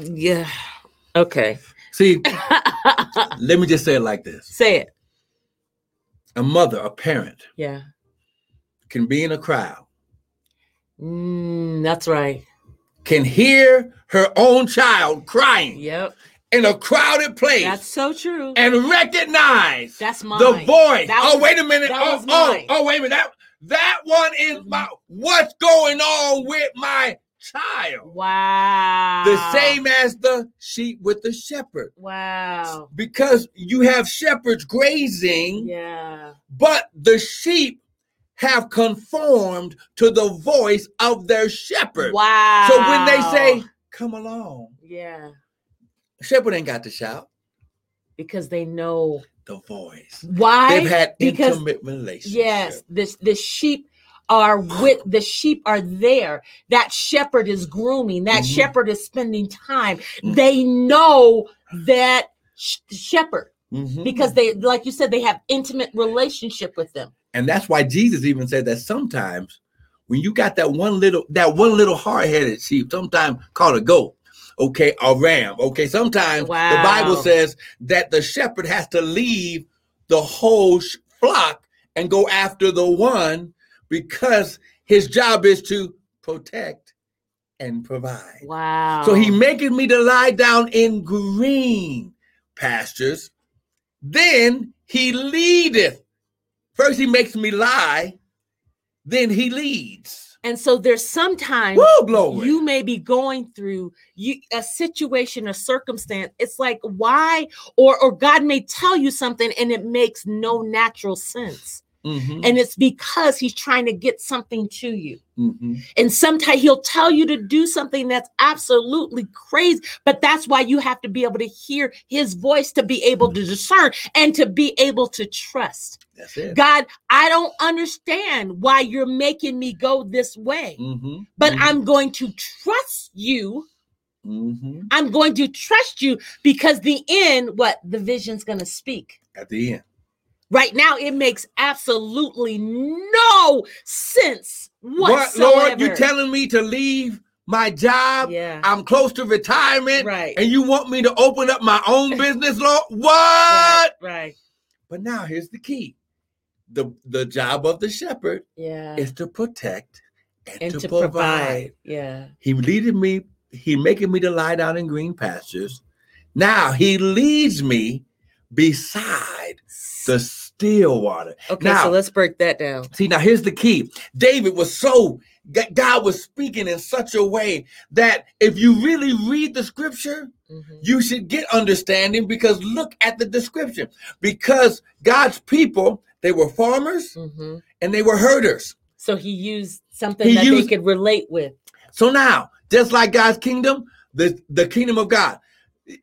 yeah. Okay. See, let me just say it like this Say it. A mother, a parent, Yeah. can be in a crowd, Mm, that's right. can hear her own child crying Yep. in a crowded place That's so true. and recognize That's mine. the voice. That oh, was- wait a minute. that Oh, was oh, mine. oh, wait a minute. That, that one is my what's going on with my child. Wow. The same as the sheep with the shepherd. Wow. Because you have shepherds grazing, Yeah. but the sheep have conformed to the voice of their shepherd. Wow. So when they say, Come along, yeah, shepherd ain't got to shout because they know the voice. why. They've had because intimate relationship. yes, this the sheep are with the sheep are there. That shepherd is grooming. That Mhm. shepherd is spending time. Mhm. They know that sh- shepherd Mhm. because they, like you said, they have intimate relationship with them. And that's why Jesus even said that sometimes when you got that one little that one little hard-headed sheep, sometimes called a goat, okay, a ram, okay. Sometimes the Bible says that the shepherd has to leave the whole sh- flock and go after the one because his job is to protect and provide. Wow. So he maketh me to lie down in green pastures. Then he leadeth. First he makes me lie, then he leads. and so there's sometimes Woo, you may be going through you a situation a circumstance it's like why or or god may tell you something and it makes no natural sense Mhm, and it's because he's trying to get something to you mhm. and sometimes he'll tell you to do something that's absolutely crazy but that's why you have to be able to hear his voice to be able to discern and to be able to trust That's it. god i don't understand why you're making me go this way Mhm, but mhm, I'm going to trust you. mhm. I'm going to trust you because the end, what the vision's going to speak. at the end. Right now, it makes absolutely no sense whatsoever. What. Lord, you telling me to leave my job? Yeah. I'm close to retirement, Right. and you want me to open up my own business, Lord? What? Right. Right. But now here's the key. The the job of the shepherd Yeah. is to protect and, and to, to provide. provide. Yeah. He leaded me, he making me to lie down in green pastures. Now he leads me beside the still water. Okay, now- so let's break that down. See, now here's the key. David was so God was speaking in such a way that if you really read the scripture, Mhm. you should get understanding because look at the description. Because God's people, they were farmers Mhm. and they were herders. So he used something He that used- they could relate with. So now, just like God's kingdom, the, the kingdom of God,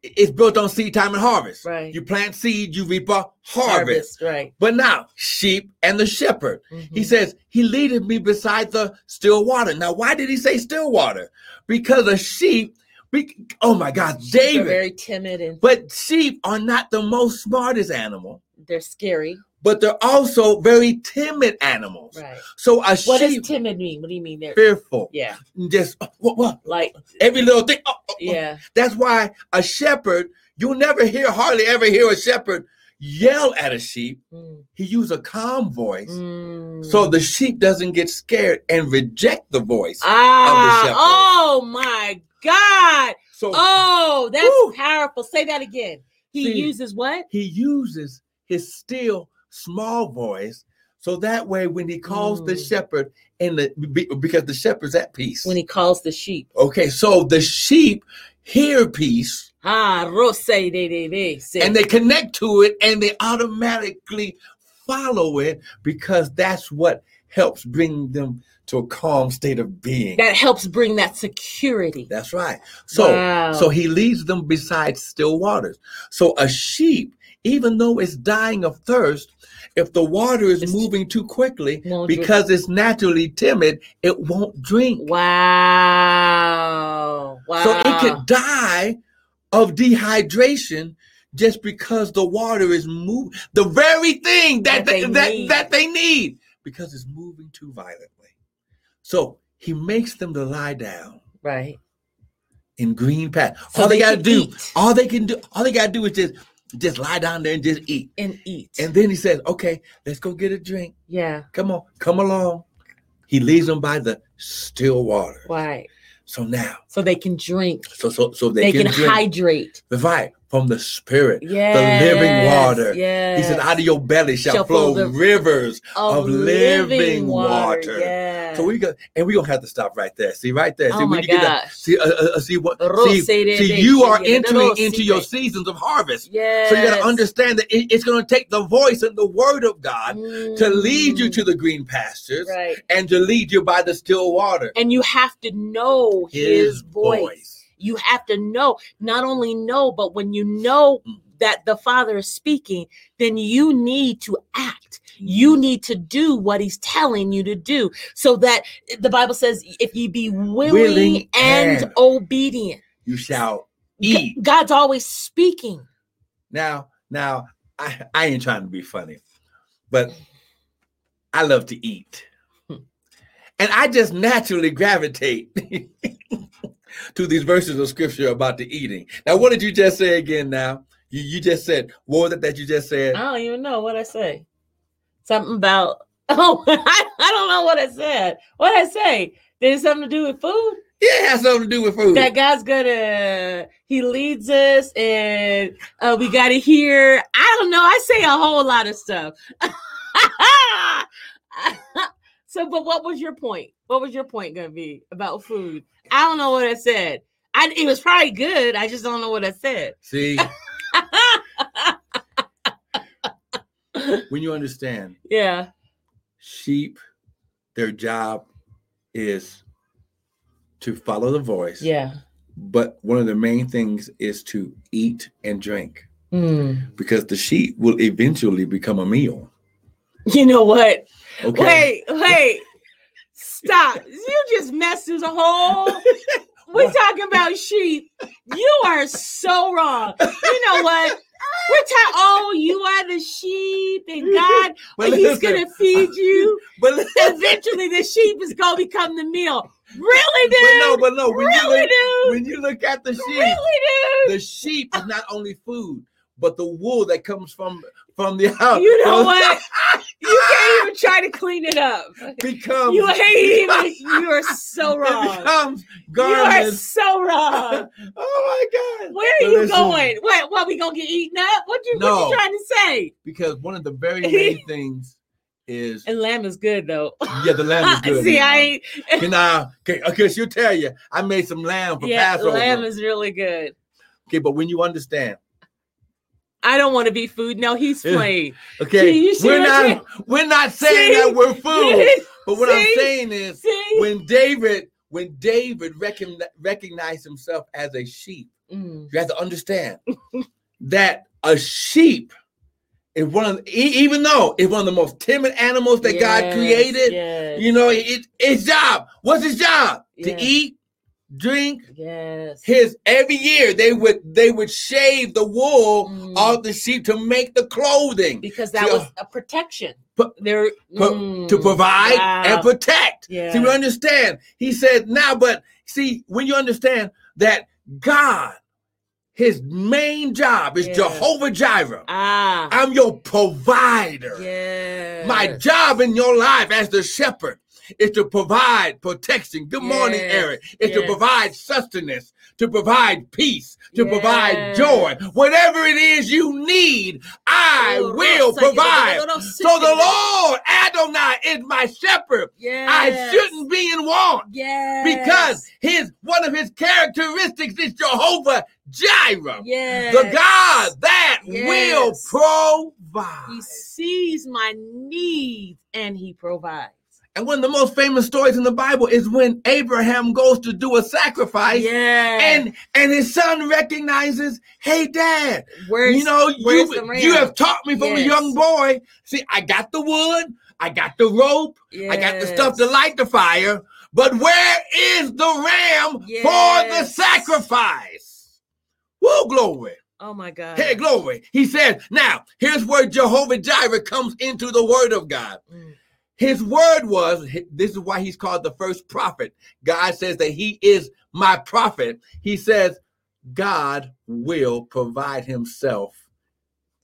it's built on seed time and harvest. Right. You plant seed, you reap a harvest. Right. But now, sheep and the shepherd. He Mhm. says, He leadeth me beside the still water. Now, why did he say still water? Because a sheep, be- oh my God, They're David. very timid and But sheep are not the most smartest animal, they're scary. But they're also very timid animals. Right. So a What does timid mean? What do you mean there? fearful, Yeah. just oh, what, what? Like, Every little thing. oh, oh, oh. yeah. That's why a shepherd, you'll never hear, hardly ever hear a shepherd yell at a sheep. Mm. He use a calm voice. Mm. So the sheep doesn't get scared and reject the voice. ah, shepherd. oh my God. So Oh, that's Woo. powerful. Say that again. He See, uses what? he uses his still small voice. So that way, when he calls the Mm. shepherd, and the because the shepherd's at peace. When he calls the sheep. okay, so the sheep hear peace Ah, rose de de de. and they connect to it and they automatically follow it because that's what helps bring them to a calm state of being. That helps bring that security. That's right. So Wow. so he leads them beside still waters. So a sheep, even though it's dying of thirst, if the water is It's- moving too quickly Won't drink. because it's naturally timid, it won't drink. Wow. Wow. So it could die of dehydration just because the water is moving. The very thing that That they, they that, need. that they need because it's moving too violently. So he makes them to lie down right. in green patch. So all they, they gotta do, eat. all they can do, all they gotta do is just just lie down there and just eat. And eat. And then he says, "Okay, let's go get a drink. yeah. Come on, come along." He leads them by the still water. Right. So now, So they can drink. so so so they, They, can, can, hydrate. the right from the spirit, Yeah. the living water. Yeah. He said, "Out of your belly shall, Shall flow flow rivers of living water." Yeah. So we got, and we gonna have to stop right there. See, right there. See, oh my you get that, see, uh, uh, uh, see what? See, see, you are entering into your seasons of harvest. Yes. So you got to understand that it- it's going to take the voice and the word of God to lead you to the green pastures Mm. Right. and to lead you by the still water. And you have to know his, voice. You have to know, not only know, but when you know that the Father is speaking, then you need to act. You need to do what he's telling you to do. So that the Bible says, if you be willing, Willing and, and- obedient, You shall eat. God's always speaking. Now, now, I, I ain't trying to be funny, but I love to eat. Hmm. And I just naturally gravitate to these verses of scripture about the eating. Now, what did you just say again now? You, you just said, what was it that you just said? I don't even know what I say. Something about, oh, I, I don't know what I said. What I say? Did it something to do with food? Yeah, it has something to do with food. that God's gonna he leads us and uh, we gotta hear I don't know I say a whole lot of stuff so but what was your point what was your point gonna be about food I don't know what I said. I it was probably good. I just don't know what I said. See, when you understand. Yeah. Sheep, their job is to follow the voice. yeah. But one of the main things is to eat and drink. Mm. because the sheep will eventually become a meal. you know what? Okay. wait wait stop you just messed with the whole We're talking about sheep. You are so wrong. You know what? We're talking. Oh, you are the sheep, and God, But He's gonna feed you. But, Eventually, the sheep is gonna become the meal. Really, dude? but no, but no. When you really, look, dude? when you look at the sheep, Really, dude? the sheep is not only food, but the wool that comes from from the house. You know what? You can't even try to clean it up. Becomes You ain't even. You are so wrong. becomes You are so wrong. Oh my God! Where are But you going? What? What? We gonna get eaten up? What you? What you trying to say? Because one of the very main things is And lamb is good though. yeah, the lamb is good. See, now. I ain't. You know, okay, okay, she'll tell you. I made some lamb for Yeah, Passover. lamb is really good. okay, but when you understand, I don't want to be food. No, he's plain. okay, See, we're not we're not saying See? that we're food. But what I'm saying is See? when David, when David recon, recognized himself as a sheep, Mm. you have to understand that a sheep is one of the, even though it's one of the most timid animals that God created. Yes. You know, it, its job. What's his job? Yeah. To eat, drink. yes. His every year they would they would shave the wool Mm. off the sheep to make the clothing because that was a protection. Pro- There mm, to provide wow. and protect. Yeah. See, we understand. He said, now, but see, when you understand that God, his main job is Yeah. Jehovah Jireh. ah. I'm your provider. Yeah. My job in your life as the shepherd is to provide protection. Good morning, Yes, Eric. Is to provide sustenance, to provide peace, to provide joy. Whatever it is you need, I Oh, will provide. So the. Lord Adonai is my shepherd. Yes. I shouldn't be in want Yes. because his one of his characteristics is Jehovah Jireh, yes. the God that will provide. He sees my needs and he provides. And one of the most famous stories in the Bible is when Abraham goes to do a sacrifice Yeah. and and his son recognizes, hey dad, where's you know, you, you have taught me from a young boy. See, I got the wood, I got the rope, I got the stuff to light the fire, but where is the ram for the sacrifice? Woo, glory. Oh my God. Hey, glory. He said, now, here's where Jehovah Jireh comes into the word of God. Mm. His word was, this is why he's called the first prophet. God says that he is my prophet. He says, God will provide himself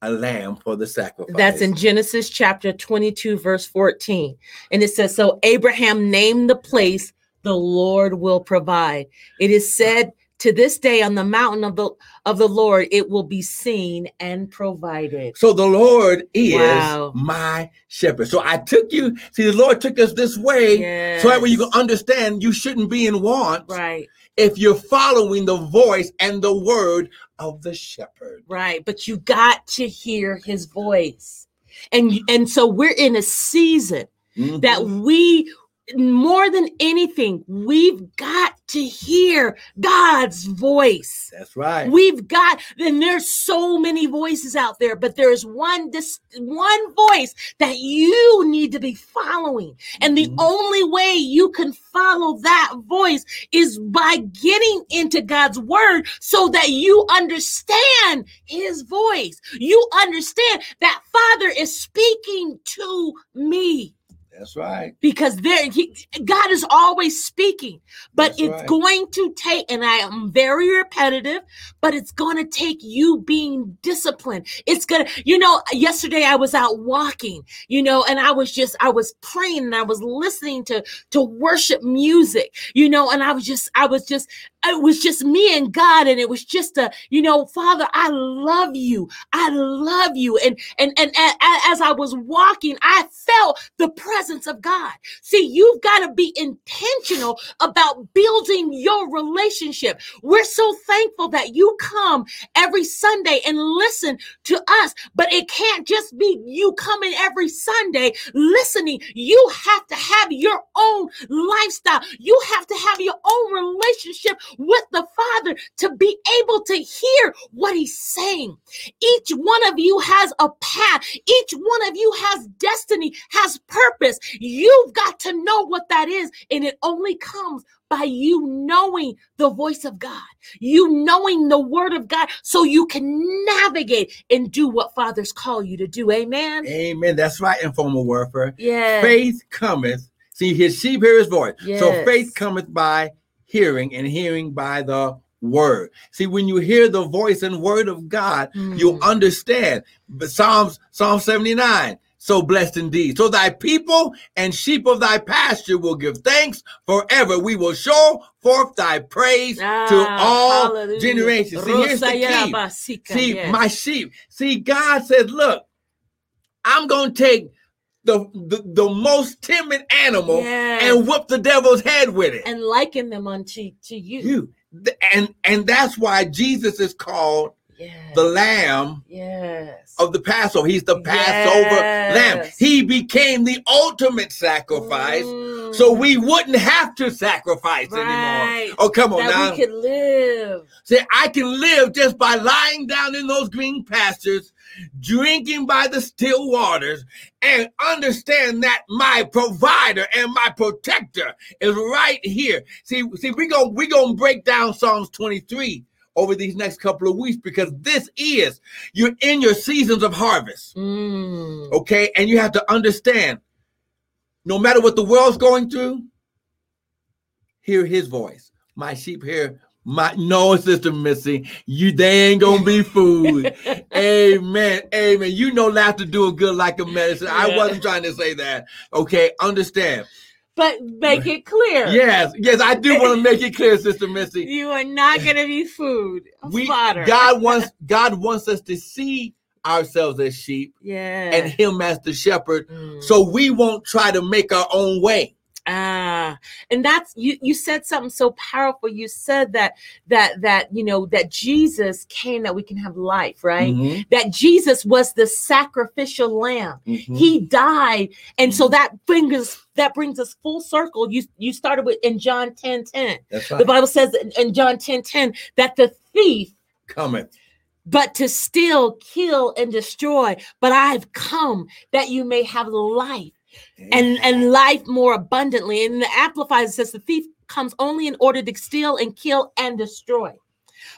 a lamb for the sacrifice. That's in Genesis chapter 22, verse 14. And it says, So Abraham named the place, the Lord will provide. It is said to this day on the mountain of the of the Lord, it will be seen and provided. So the Lord is Wow. my shepherd. So I took you, see, the Lord took us this way so that way you can understand you shouldn't be in want Right, if you're following the voice and the word of the shepherd. right. But you got to hear his voice. And and so we're in a season Mhm. that we more than anything we've got to hear god's voice That's right. we've got and there's so many voices out there but there's one dis, one voice that you need to be following and the Mhm. only way you can follow that voice is by getting into god's word so that you understand his voice you understand that father is speaking to me That's right. because there he, God is always speaking, but That's it's right. going to take, and I am very repetitive, but it's going to take you being disciplined. It's gonna, you know, yesterday I was out walking, you know, and I was just, I was praying and I was listening to to worship music, you know, and I was just, I was just, it was just me and God, and it was just a, you know, Father, I love you, I love you, and and and a- a- as I was walking, I felt the presence of God. See, you've got to be intentional about building your relationship. We're so thankful that you come every Sunday and listen to us, but it can't just be you coming every Sunday listening. You have to have your own lifestyle. You have to have your own relationship with the Father to be able to hear what He's saying. Each one of you has a path. Each one of you has destiny, has purpose. You've got to know what that is. And it only comes by you knowing the voice of God, you knowing the word of God, so you can navigate and do what fathers call you to do. Amen. Amen. That's right, informal warfare. Yeah. Faith cometh. See, his sheep hear his voice. So faith cometh by hearing, and hearing by the word. See, when you hear the voice and word of God, Mm. understand. But Psalms, Psalm 79. So blessed indeed. So thy people and sheep of thy pasture will give thanks forever. We will show forth thy praise to Ah, all hallelujah. generations. See, here's the key. See, yes. my sheep. See, God said, look, I'm going to take the, the, the most timid animal Yes. and whip the devil's head with it. and liken them unto to you. you. And, and that's why Jesus is called Yes. the lamb yes. of the Passover. He's the Passover lamb. He became the ultimate sacrifice. Mm. So we wouldn't have to sacrifice Right. anymore. Oh, come on that now. we could live. See, I can live just by lying down in those green pastures, drinking by the still waters, and understand that my provider and my protector is right here. See, see, we go we're gonna break down Psalms 23 over these next couple of weeks because this is you're in your seasons of harvest. Mm. Okay, and you have to understand, no matter what the world's going through, hear his voice. My sheep hear my no sister Missy. You they ain't gonna be fooled. amen. Amen. You know laughter do a good like a medicine. I wasn't trying to say that. Okay, understand. But make it clear. Yes, yes, I do want to make it clear, Sister Missy. You are not going to be food. We fodder. God wants God wants us to see ourselves as sheep Yeah. and him as the shepherd Mm. so we won't try to make our own way. Ah, and that's you you said something so powerful. You said that that that you know that Jesus came that we can have life, right? Mhm, That Jesus was the sacrificial lamb. mhm. He died. And so that brings us that brings us full circle. You you started with in John 10 10. That's The. Bible says in, in John 10 10 that the thief Coming. but to steal, kill, and destroy. But I've come that you may have life and and life more abundantly. And the Amplified says the thief comes only in order to steal and kill and destroy.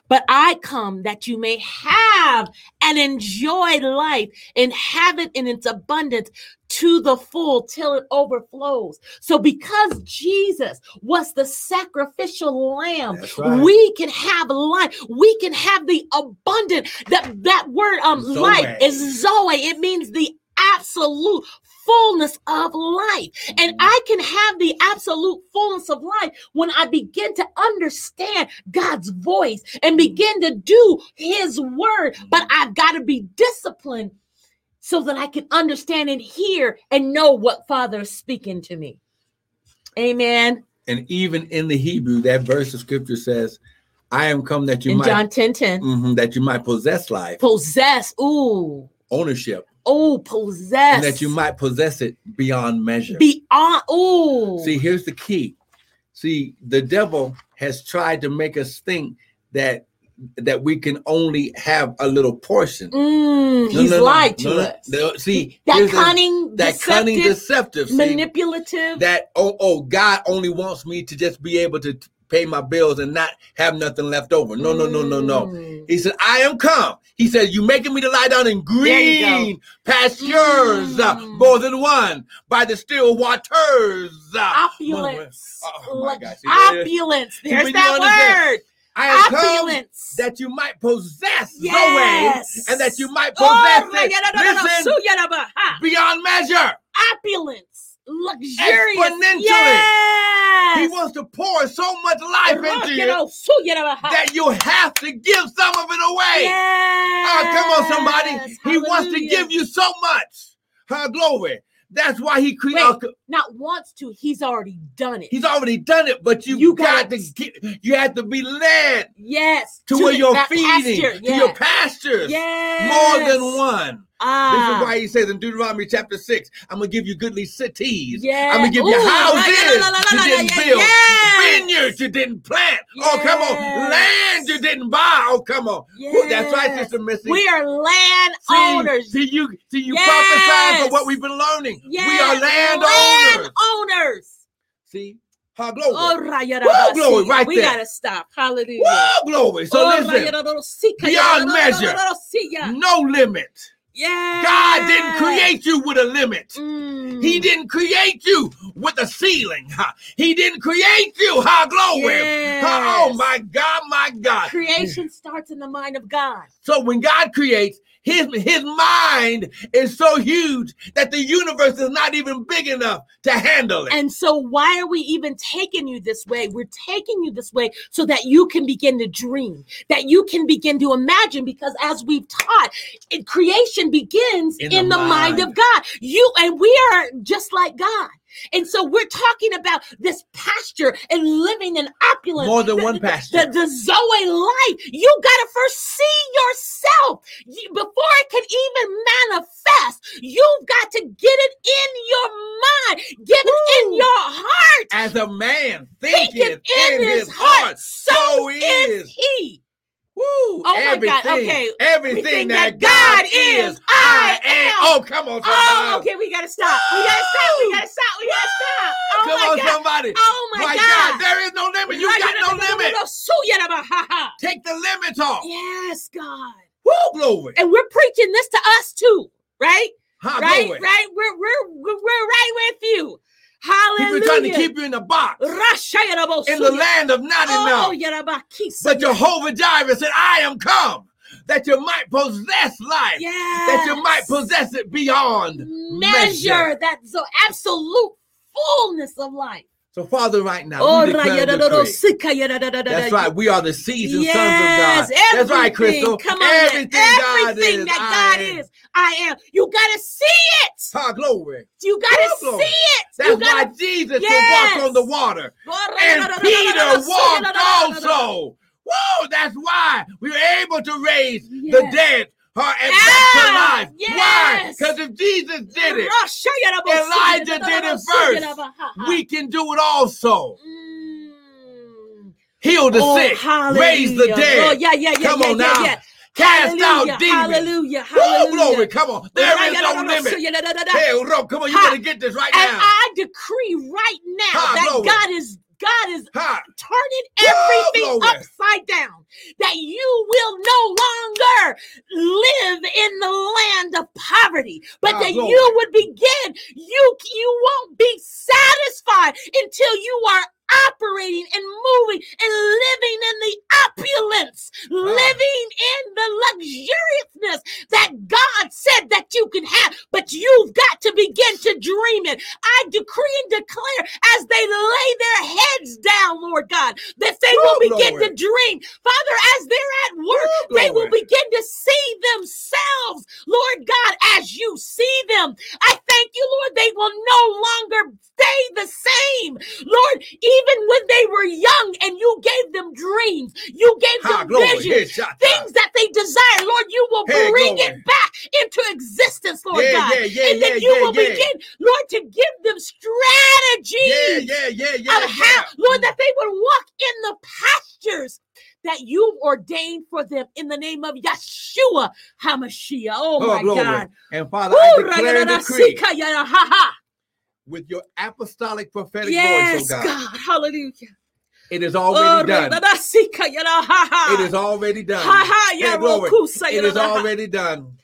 But I come that you may have and enjoy life and have it in its abundance to the full till it overflows. So, because Jesus was the sacrificial lamb, right. we can have life. We can have the abundant. That that word, um, Zoe. life is Zoe. It means the absolute fullness of life. And I can have the absolute fullness of life when I begin to understand God's voice and begin to do his word. But I've got to be disciplined so that I can understand and hear and know what Father is speaking to me. Amen. And even in the Hebrew, that verse of scripture says, I am come that you In might John 10 10, Mhm, that you might possess life, possess. Ooh. ownership, Oh, possess. and that you might possess it beyond measure. beyond. Ooh. See, here's the key. See, the devil has tried to make us think that that we can only have a little portion. Mm, No, he's no, no, lied to us. See, that cunning, that deceptive, cunning, deceptive, see, manipulative. that oh oh God only wants me to just be able to pay my bills and not have nothing left over. No, no, no, no, no. Mm. He said, I am come. He said, You making me to lie down in There you go. green pastures, uh, Mm. more than one, by the still waters. uh, Opulence. Oh, my Like- gosh. See, there it is. Opulence. There's that word. I am come Opulence. that you might possess Yes. Zoe and that you might Oh, possess no, it. Listen, yeah, no, but, ha. beyond measure. Opulence. Luxurious. Exponentially. Yes. He wants to pour so much life into You you know, so, yeah, no, but, ha. that you have to give some of it away. Yes. Oh, come on, somebody. He wants to give you so much. Her glory. That's why he created. Wait. Not wants to, he's already done it. He's already done it, but you, You got gotta- get. You have to be led yes. to, where the- you're feeding, pasture, to your pastures. Yes. More than one. Ah. This is why he says in Deuteronomy chapter 6, I'm going to give you goodly cities. Yeah. I'm going to give you houses la, la, la, you didn't yeah, build, yes. vineyards you didn't plant. Oh, come on. Land you didn't buy. Oh, come on. Woo, That's right, Sister Missy. We are land See, owners. See, you, see, you Yes. prophesied for what we've been learning. We are Yes, land, land owners. owners. See, her glory. Oh, Raya Rabasi. glory, right we there. gotta stop. Hallelujah. Whoa, glory. So Oh, listen, Raya beyond measure. No limit. Yeah. God didn't create you with a limit. Mm. He didn't create you with a ceiling. He didn't create you. High glory. Yes. Oh my God, my God. Creation starts in the mind of God. So when God creates, his, his mind is so huge that the universe is not even big enough to handle it. And so, why are we even taking you this way? We're taking you this way so that you can begin to dream, that you can begin to imagine. Because as we've taught, it, creation begins In in, the the, mind. mind. of God. You and we are just like God. And so we're talking about this pasture and living in opulence. More than The- one the- pasture. The, the Zoe life. You got to first see yourself You- before it can even manifest. You've got to get it in your mind, get it in your heart. As a man Think thinketh it in his heart, so So is. is he. Woo, Oh my God, okay. everything Everything that, God, God is, is, I am. Oh, come on, somebody. Oh, okay, we gotta stop. We gotta stop. We gotta stop. We gotta stop. Oh come my on, God. somebody. Oh my, my God. there is no limit. You got no limit. Take the limits off. Yes, God. Woo, glory. And we're preaching this to us too, right? Huh, right, glory. right. We're we're we're right with you. People trying to keep you in the box. In the land of not Oh, enough. But Jehovah Jireh said, I am come that you might possess life, that you might possess it beyond measure that so absolute fullness of life. So, Father, right now, Oh, we declare and decree. That's right. We are the seasoned Yes, sons of God. That's right. Crystal. Come on, everything, God everything is. that God am. is, I am. You gotta see it. Ah, glory. You gotta Glory. see it. That's you why gotta. Jesus Yes. could walk on the water. And Peter walked also. Whoa, that's why we were able to raise the dead her and back to Yeah, life. Why? Because if Jesus did it, Elijah did it first. we can do it also. Mm. Heal the Oh, sick, hallelujah. raise the dead, Oh, yeah, yeah, yeah, Come yeah, on yeah, now. yeah. cast Hallelujah, out demons. Hallelujah. Woo, glory, come on. There is no limit. Hey, come on, you better get this right And now. I decree right now Ha, that. God is God is Ha. turning everything glory. upside down. That you will no longer live in the land of poverty, but Ah, that glory. you would begin. You you won't be satisfied until you are operating and moving and living in the opulence, Ah. living in the luxuriousness that God said that you can have, but you've got to begin to dream it. I decree and declare as they lay their heads down, Lord God, that they will begin glory. to dream. Father, as they're at work, they will begin to see themselves, Lord God, as you see them. I thank you, Lord, they will no longer stay the same. Lord, even when they were young and you gave them dreams, you gave them visions, things that they desire, Lord, you will Hey, bring glory. it back into existence, Lord Yeah, God. yeah, yeah, and then you will begin, Lord, to give them strategies Yeah, yeah, yeah, yeah. of how, yeah. Lord, that they would walk in the pastures that you've ordained for them in the name of Yeshua HaMashiach. Oh, Oh, my glory. God. And Father, I declare and decree with your apostolic prophetic Yes, voice, oh God, God. Hallelujah. it is Oh, already done. rayadada, sika, yada, ha, ha. It is already done. Ha, ha, Hey, glory. It is already done.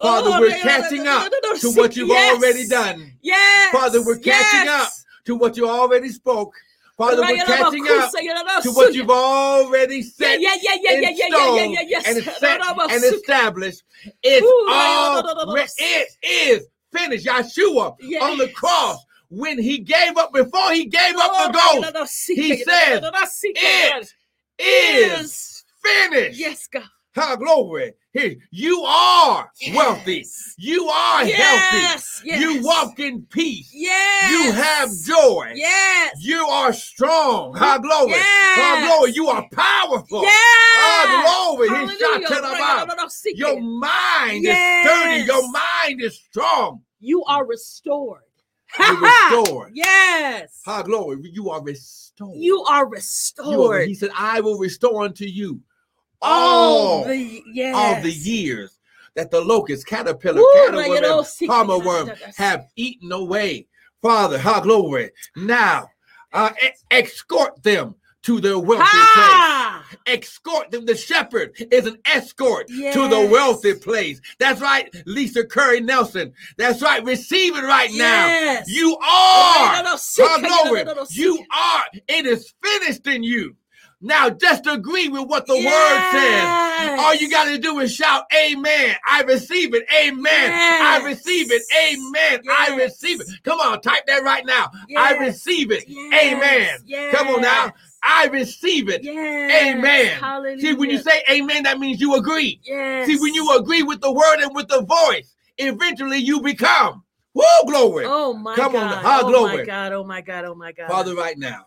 Father, Oh, we're catching up to what you've yes. already done. Yes. Father, we're catching up to what you already spoke. Father, we're catching up to what you've already set yeah, yeah, yeah, yeah, yeah, yeah, yeah, yeah, and set and established. It's Ooh, all it is finished. Yeshua Yes. on the cross when he gave up before he gave up Oh, the ghost he yada, says, yada, sika, it is finished. Yes, God. Ha, glory. Here, you are wealthy. Yes. You are healthy. Yes. Yes. You walk in peace. Yes. You have joy. Yes. You are strong. High glory. Yes. glory. You are powerful. Yes. Ah, glory. Hallelujah. to the mouth. Right, Your mind Yes. is sturdy. Your mind is strong. You are restored. You're restored. Yes. High glory. You are restored. You are You are- restored. he said, I will restore unto you all all, the yes. all the years that the locust, caterpillar, Ooh, caterworm, right, you know, and palmer worm have eaten away. Father, ha, glory. Now, uh, escort them to their wealthy place. Escort them. The shepherd is an escort to the wealthy place. That's right, Lisa Curry Nelson. That's right. Receive it right now. You are. no, no, see- Ha, glory. no, no, You are. It is finished in you. Now, just agree with what the word says. All you got to do is shout, Amen. I receive it. Amen. I receive it. Amen. I receive it. Come on, type that right now. I receive it. Yes. Amen. Yes. Come on now. I receive it. Yes. Amen. Hallelujah. See, when you say amen, that means you agree. yes. See, when you agree with the word and with the voice, eventually you become. Woo, glory. Oh my God. Come on, God. ha, oh my. God. Oh my God. Oh my God. Father, right now,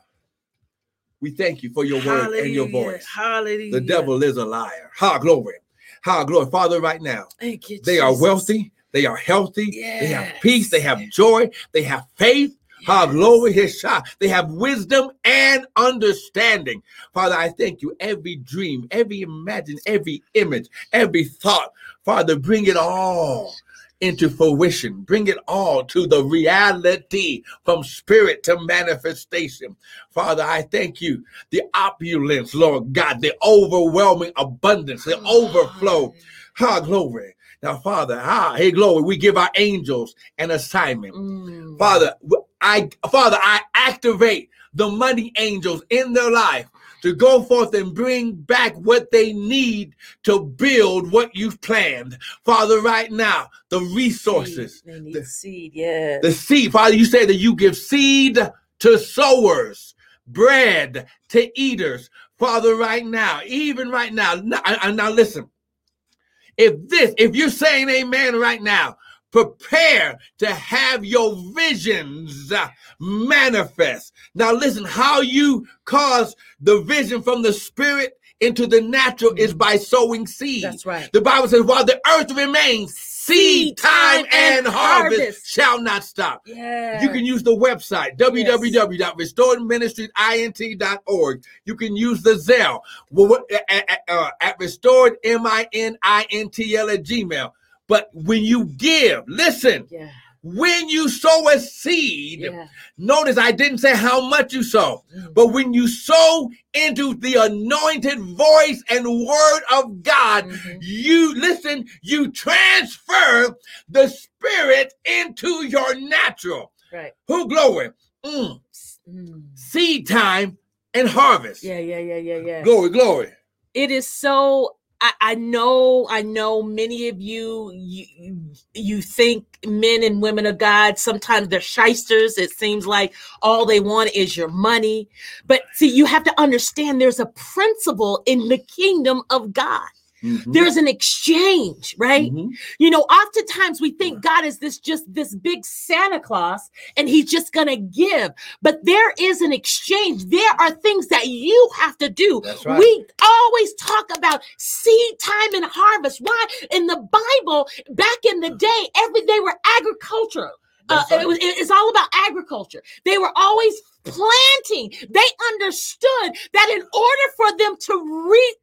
we thank you for your word and your voice. Hallelujah. The devil is a liar. Ha, glory. Ha, glory. Father, right now, Thank you. they are wealthy. They are healthy. They have peace. They have joy. They have faith. Yes. glory. His shot. They have wisdom and understanding. Father, I thank you. Every dream, every imagine, every image, every thought, Father, bring it all into fruition. Bring it all to the reality from spirit to manifestation. Father, I thank you. The opulence, Lord God, the overwhelming abundance, the overflow. Ha, glory. Now, Father, ah, hey, glory, we give our angels an assignment. Mm. Father, I Father, I activate the money angels in their life to go forth and bring back what they need to build what you've planned. Father, right now, the resources, Seed. They need the- seed. Yes. the seed. Father, you say that you give seed to sowers, bread to eaters. Father, right now, even right now, now, now listen. If this, if you're saying amen right now, prepare to have your visions uh, manifest. Now, listen, how you cause the vision from the spirit into the natural is by sowing seed. That's right. The Bible says, while the earth remains, seed time and harvest shall not stop. Yeah. You can use the website www.restoredministriesint.org. You can use the Zelle at, at, uh, at restored M I N I N T L at Gmail. But when you give, listen, Yeah. when you sow a seed, Yeah. notice I didn't say how much you sow, Mm. but when you sow into the anointed voice and word of God, Mhm. you listen, you transfer the spirit into your natural. Right. Who glory? Mm. Mm. Seed time and harvest. Yeah, yeah, yeah, yeah, yeah. Glory, glory. it is so I, know i know many of you, you you think men and women of god sometimes they're shysters. It seems like all they want is your money. But see you have to understand there's a principle in the kingdom of god Mhm. there's an exchange right Mhm. you know oftentimes we think god is this just this big santa claus and he's just gonna give but there is an exchange there are things that you have to do right. we always talk about seed time and harvest why in the bible back in the day every they were agricultural uh, right. it was, it's all about agriculture. They were always planting. They understood that in order for them to reap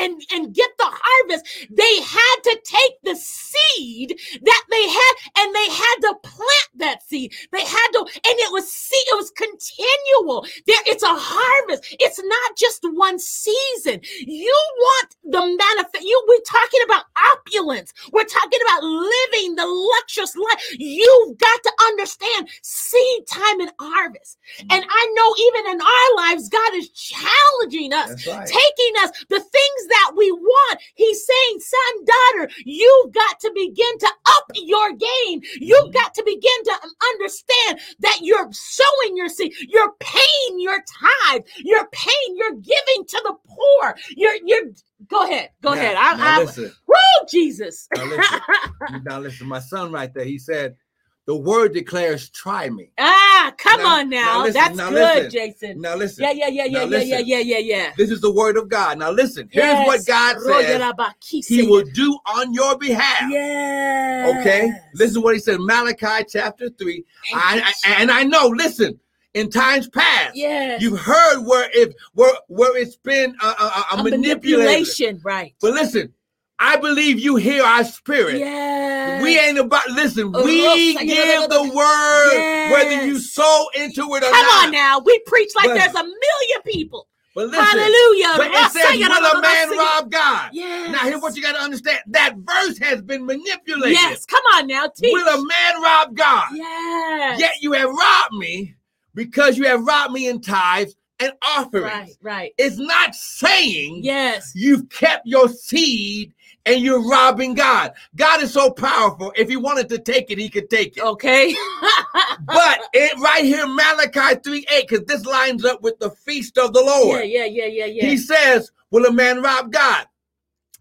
and, and get the harvest, they had to take the seed that they had and they had to plant that seed. They had to, and it was seed, it was continual. There, it's a harvest. It's not just one season. You want the manifest. You we're talking about opulence. We're talking about living the luxurious life. You've got to understand seed time and harvest. Mm-hmm. And I know even in our lives, God is challenging us right. taking us the things that we want. He's saying, son, daughter, you've got to begin to up your game. You've Mhm. got to begin to understand that you're sowing your seed, you're paying your tithe, you're paying, you're giving to the poor. You're, you're, go ahead, go Now- ahead. I, now I, listen. woo, Jesus. Now listen. now listen. My son right there. He said, "The word declares, try me." ah, come Now- on now now. listen, That's now good, listen. Jason. Now listen. Yeah, yeah, yeah, yeah, yeah, yeah, yeah, yeah, yeah. This is the word of God. Now listen. Here's what God says. He will do on your behalf. Yeah. Okay. Listen to what he said. Malachi chapter three. I, I and I know. Listen. In times past, Yes. you've heard where it where where it's been a, a, a a manipulation. manipulation, right? But listen, I believe you hear our spirit. Yeah. We ain't about listen. Oh, We oh, give the word whether you Yes. sow into it or Come not. Come on now. We preach like But- there's a million people. But listen, Hallelujah. but it says, "Will a man rob God?" Yes. Now, here's what you got to understand: that verse has been manipulated. Yes. Come on now. Teach. Will a man rob God? yes. Yet you have robbed me because you have robbed me in tithes and offerings. Right. Right. It's not saying Yes. you've kept your seed and you're robbing God. God is so powerful. If he wanted to take it, he could take it. Okay. But it right here, Malachi 3 8, because this lines up with the feast of the Lord. yeah. Yeah. Yeah. Yeah. Yeah. He says, Will a man rob God?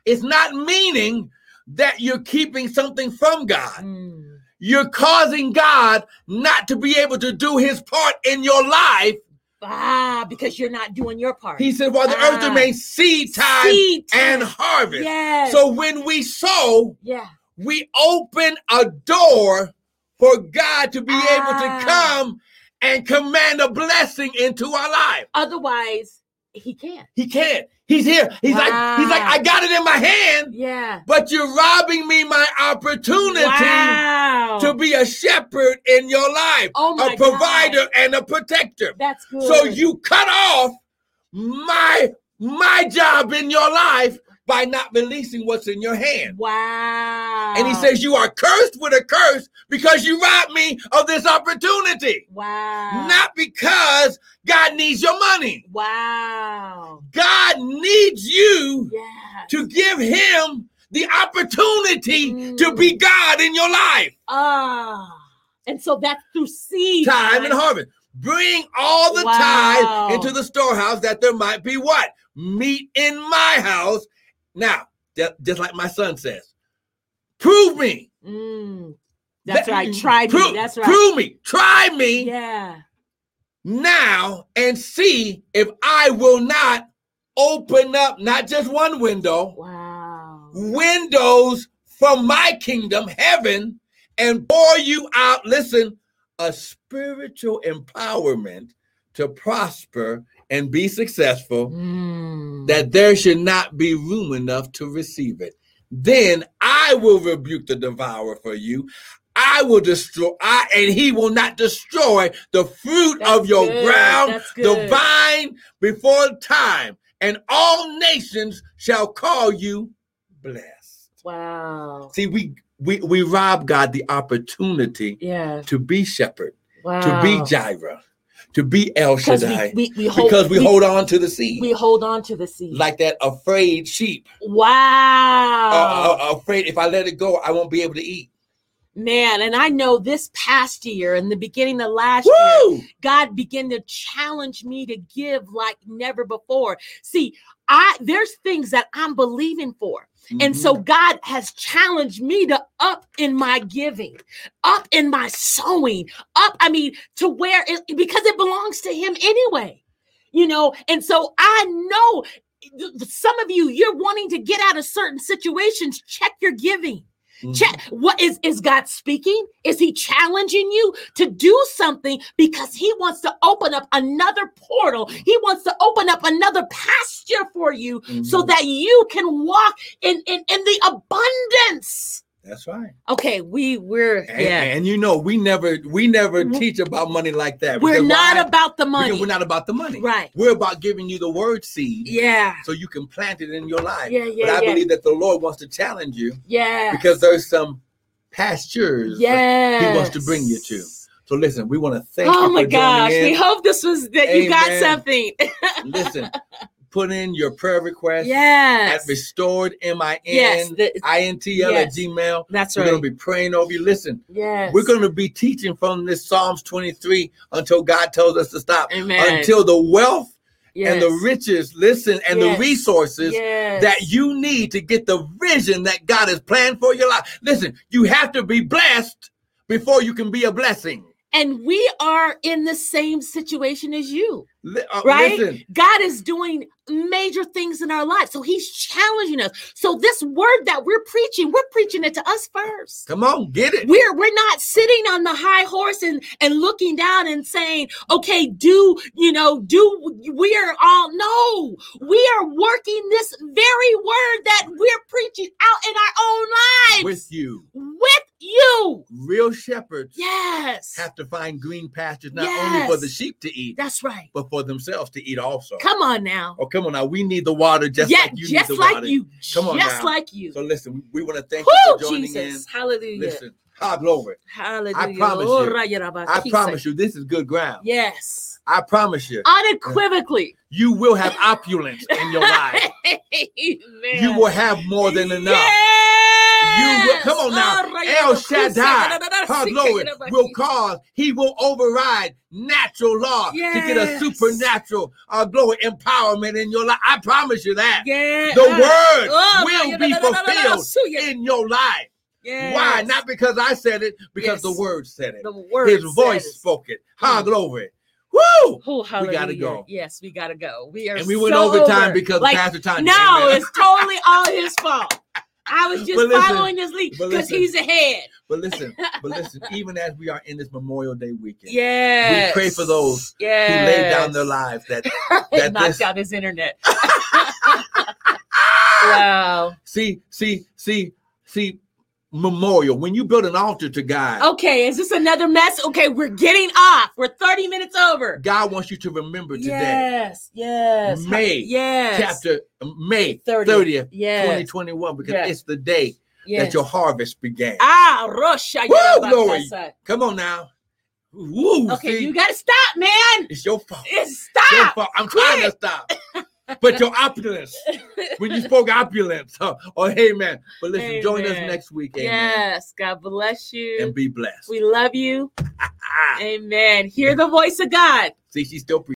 It's not meaning that you're keeping something from God. Mm. You're causing God not to be able to do his part in your life. Ah, because you're not doing your part. He said, While the earth Ah. remains seed time Seed and harvest. Yes. So when we sow, yeah. we open a door for God to be able Ah. to come and command a blessing into our life. Otherwise, he can't. He can't. He's here. He's like, he's like, I got it in my hand, Yeah. but you're robbing me my opportunity Wow. to be a shepherd in your life, Oh a provider God. and a protector. That's good. So you cut off my my job in your life by not releasing what's in your hand. Wow. And he says, You are cursed with a curse because you robbed me of this opportunity. Wow. Not because God needs your money. Wow. God needs you Yeah. to give him the opportunity Mm. to be God in your life. Ah. And so that's through seed Time and harvest. Bring all the Wow. tithe into the storehouse that there might be what? Meat in my house. Now, ju- just like my son says, prove me. Mm, that's Let- right. Try me. prove, That's right. Prove me. Try me Yeah. now and see if I will not open up not just one window, Wow. windows from my kingdom, heaven, and pour you out, listen, a spiritual empowerment to prosper and be successful, Mm. that there should not be room enough to receive it. Then I will rebuke the devourer for you. I will destroy, I, and he will not destroy the fruit That's of your good. ground, the vine before time, and all nations shall call you blessed. Wow. See, we we we rob God the opportunity Yeah. to be shepherd, Wow. to be Jireh, to be El Shaddai, we, we, we hold, because we, hold on to the seed we hold on to the seed. like that afraid sheep. wow. Uh, uh, afraid if I let it go, I won't be able to eat. Man, and I know this past year and the beginning of last year, God began to challenge me to give like never before. See, I there's things that I'm believing for. And Mhm. so God has challenged me to up in my giving, up in my sowing, up, I mean, to where it because it belongs to him anyway. You know, and so I know some of you you're wanting to get out of certain situations, check your giving. Mhm. Check what is is God speaking? Is he challenging you to do something because he wants to open up another portal? He wants to open up another pasture for you so Mhm. that you can walk in in, in the abundance. That's right. Okay, we we're And, yeah. and you know, we never we never teach about money like that. We're not why? about the money. We're not about the money. Right. We're about giving you the word seed Yeah. so you can plant it in your life. Yeah, yeah, but I yeah. believe that the Lord wants to challenge you Yeah. because there's some pastures yeah. He wants to bring you to. So listen, we want to thank oh you Oh my gosh. We hope this was that you got something. listen, put in your prayer request yes. at restored M-I-N, Yes. the- I-N-T-L Yes. at Gmail. that's We're right. going to be praying over you. Listen, yes. we're going to be teaching from this Psalms 23 until God tells us to stop. Amen. Until the wealth and the riches, listen, and Yes. the resources yes. that you need to get the vision that God has planned for your life. Listen, you have to be blessed before you can be a blessing. and we are in the same situation as you. Uh, Right? Listen, God is doing major things in our lives. So he's challenging us. So this word that we're preaching, we're preaching it to us first. come on, get it. We're we're not sitting on the high horse and and looking down and saying, "Okay, do, you know, do we are all no. We are working this very word that we're preaching out in our own lives With you, with you. real shepherds Yes. have to find green pastures not only for the sheep to eat, That's right. but for themselves to eat also. Come on now. Oh, come on now. We need the water just yeah, like you just need the like water. you. Come on just now. like you. So listen, we, we want to thank Woo, you for joining Jesus. Hallelujah. in. Listen, high glory. Hallelujah. Oh, i promise you- Oh. I promise you, this is good ground. Yes. I promise you, Unequivocally. you will have opulence in your life. You will have more than enough. You will, come on now. Oh, El. Shaddai, her glory will cause, he will override natural law to get a supernatural uh, glory empowerment in your life. I promise you that. Yeah. The word Oh, will be fulfilled in your life. Yes. Why? Not because I said it, because Yes. the word said it. the word. His voice says- spoke it. High Mm. glory. Woo! Oh, hallelujah. gotta go. Yes, we gotta go. We are. And we went so over time over. because like, Pastor Tanya. no, it's totally all his fault. I was just listen, following his lead because he's ahead. But listen, but listen, even as we are in this Memorial Day weekend, Yes. We pray for those yes. who laid down their lives that that knocked this- out his internet. wow. see, see, see, see, memorial. When you build an altar to God, Okay, is this another mess? Okay, we're getting off. We're 30 minutes over. God wants you to remember today, Yes, yes. May yes. chapter May 30th. 30th, Yes. 2021, because Yes. it's the day yes. that your harvest began. Ah, Rosha. Woo, glory. Come on now. Woo, Okay, see, you gotta stop, man. it's your fault. It's stop. Your fault. I'm Quit. trying to stop. but your opulence when you spoke opulence. Huh? Oh, hey man. But listen, join us next week. Amen. Yes. God bless you. And be blessed. we love you. Amen. Hear the voice of God. See, she's still.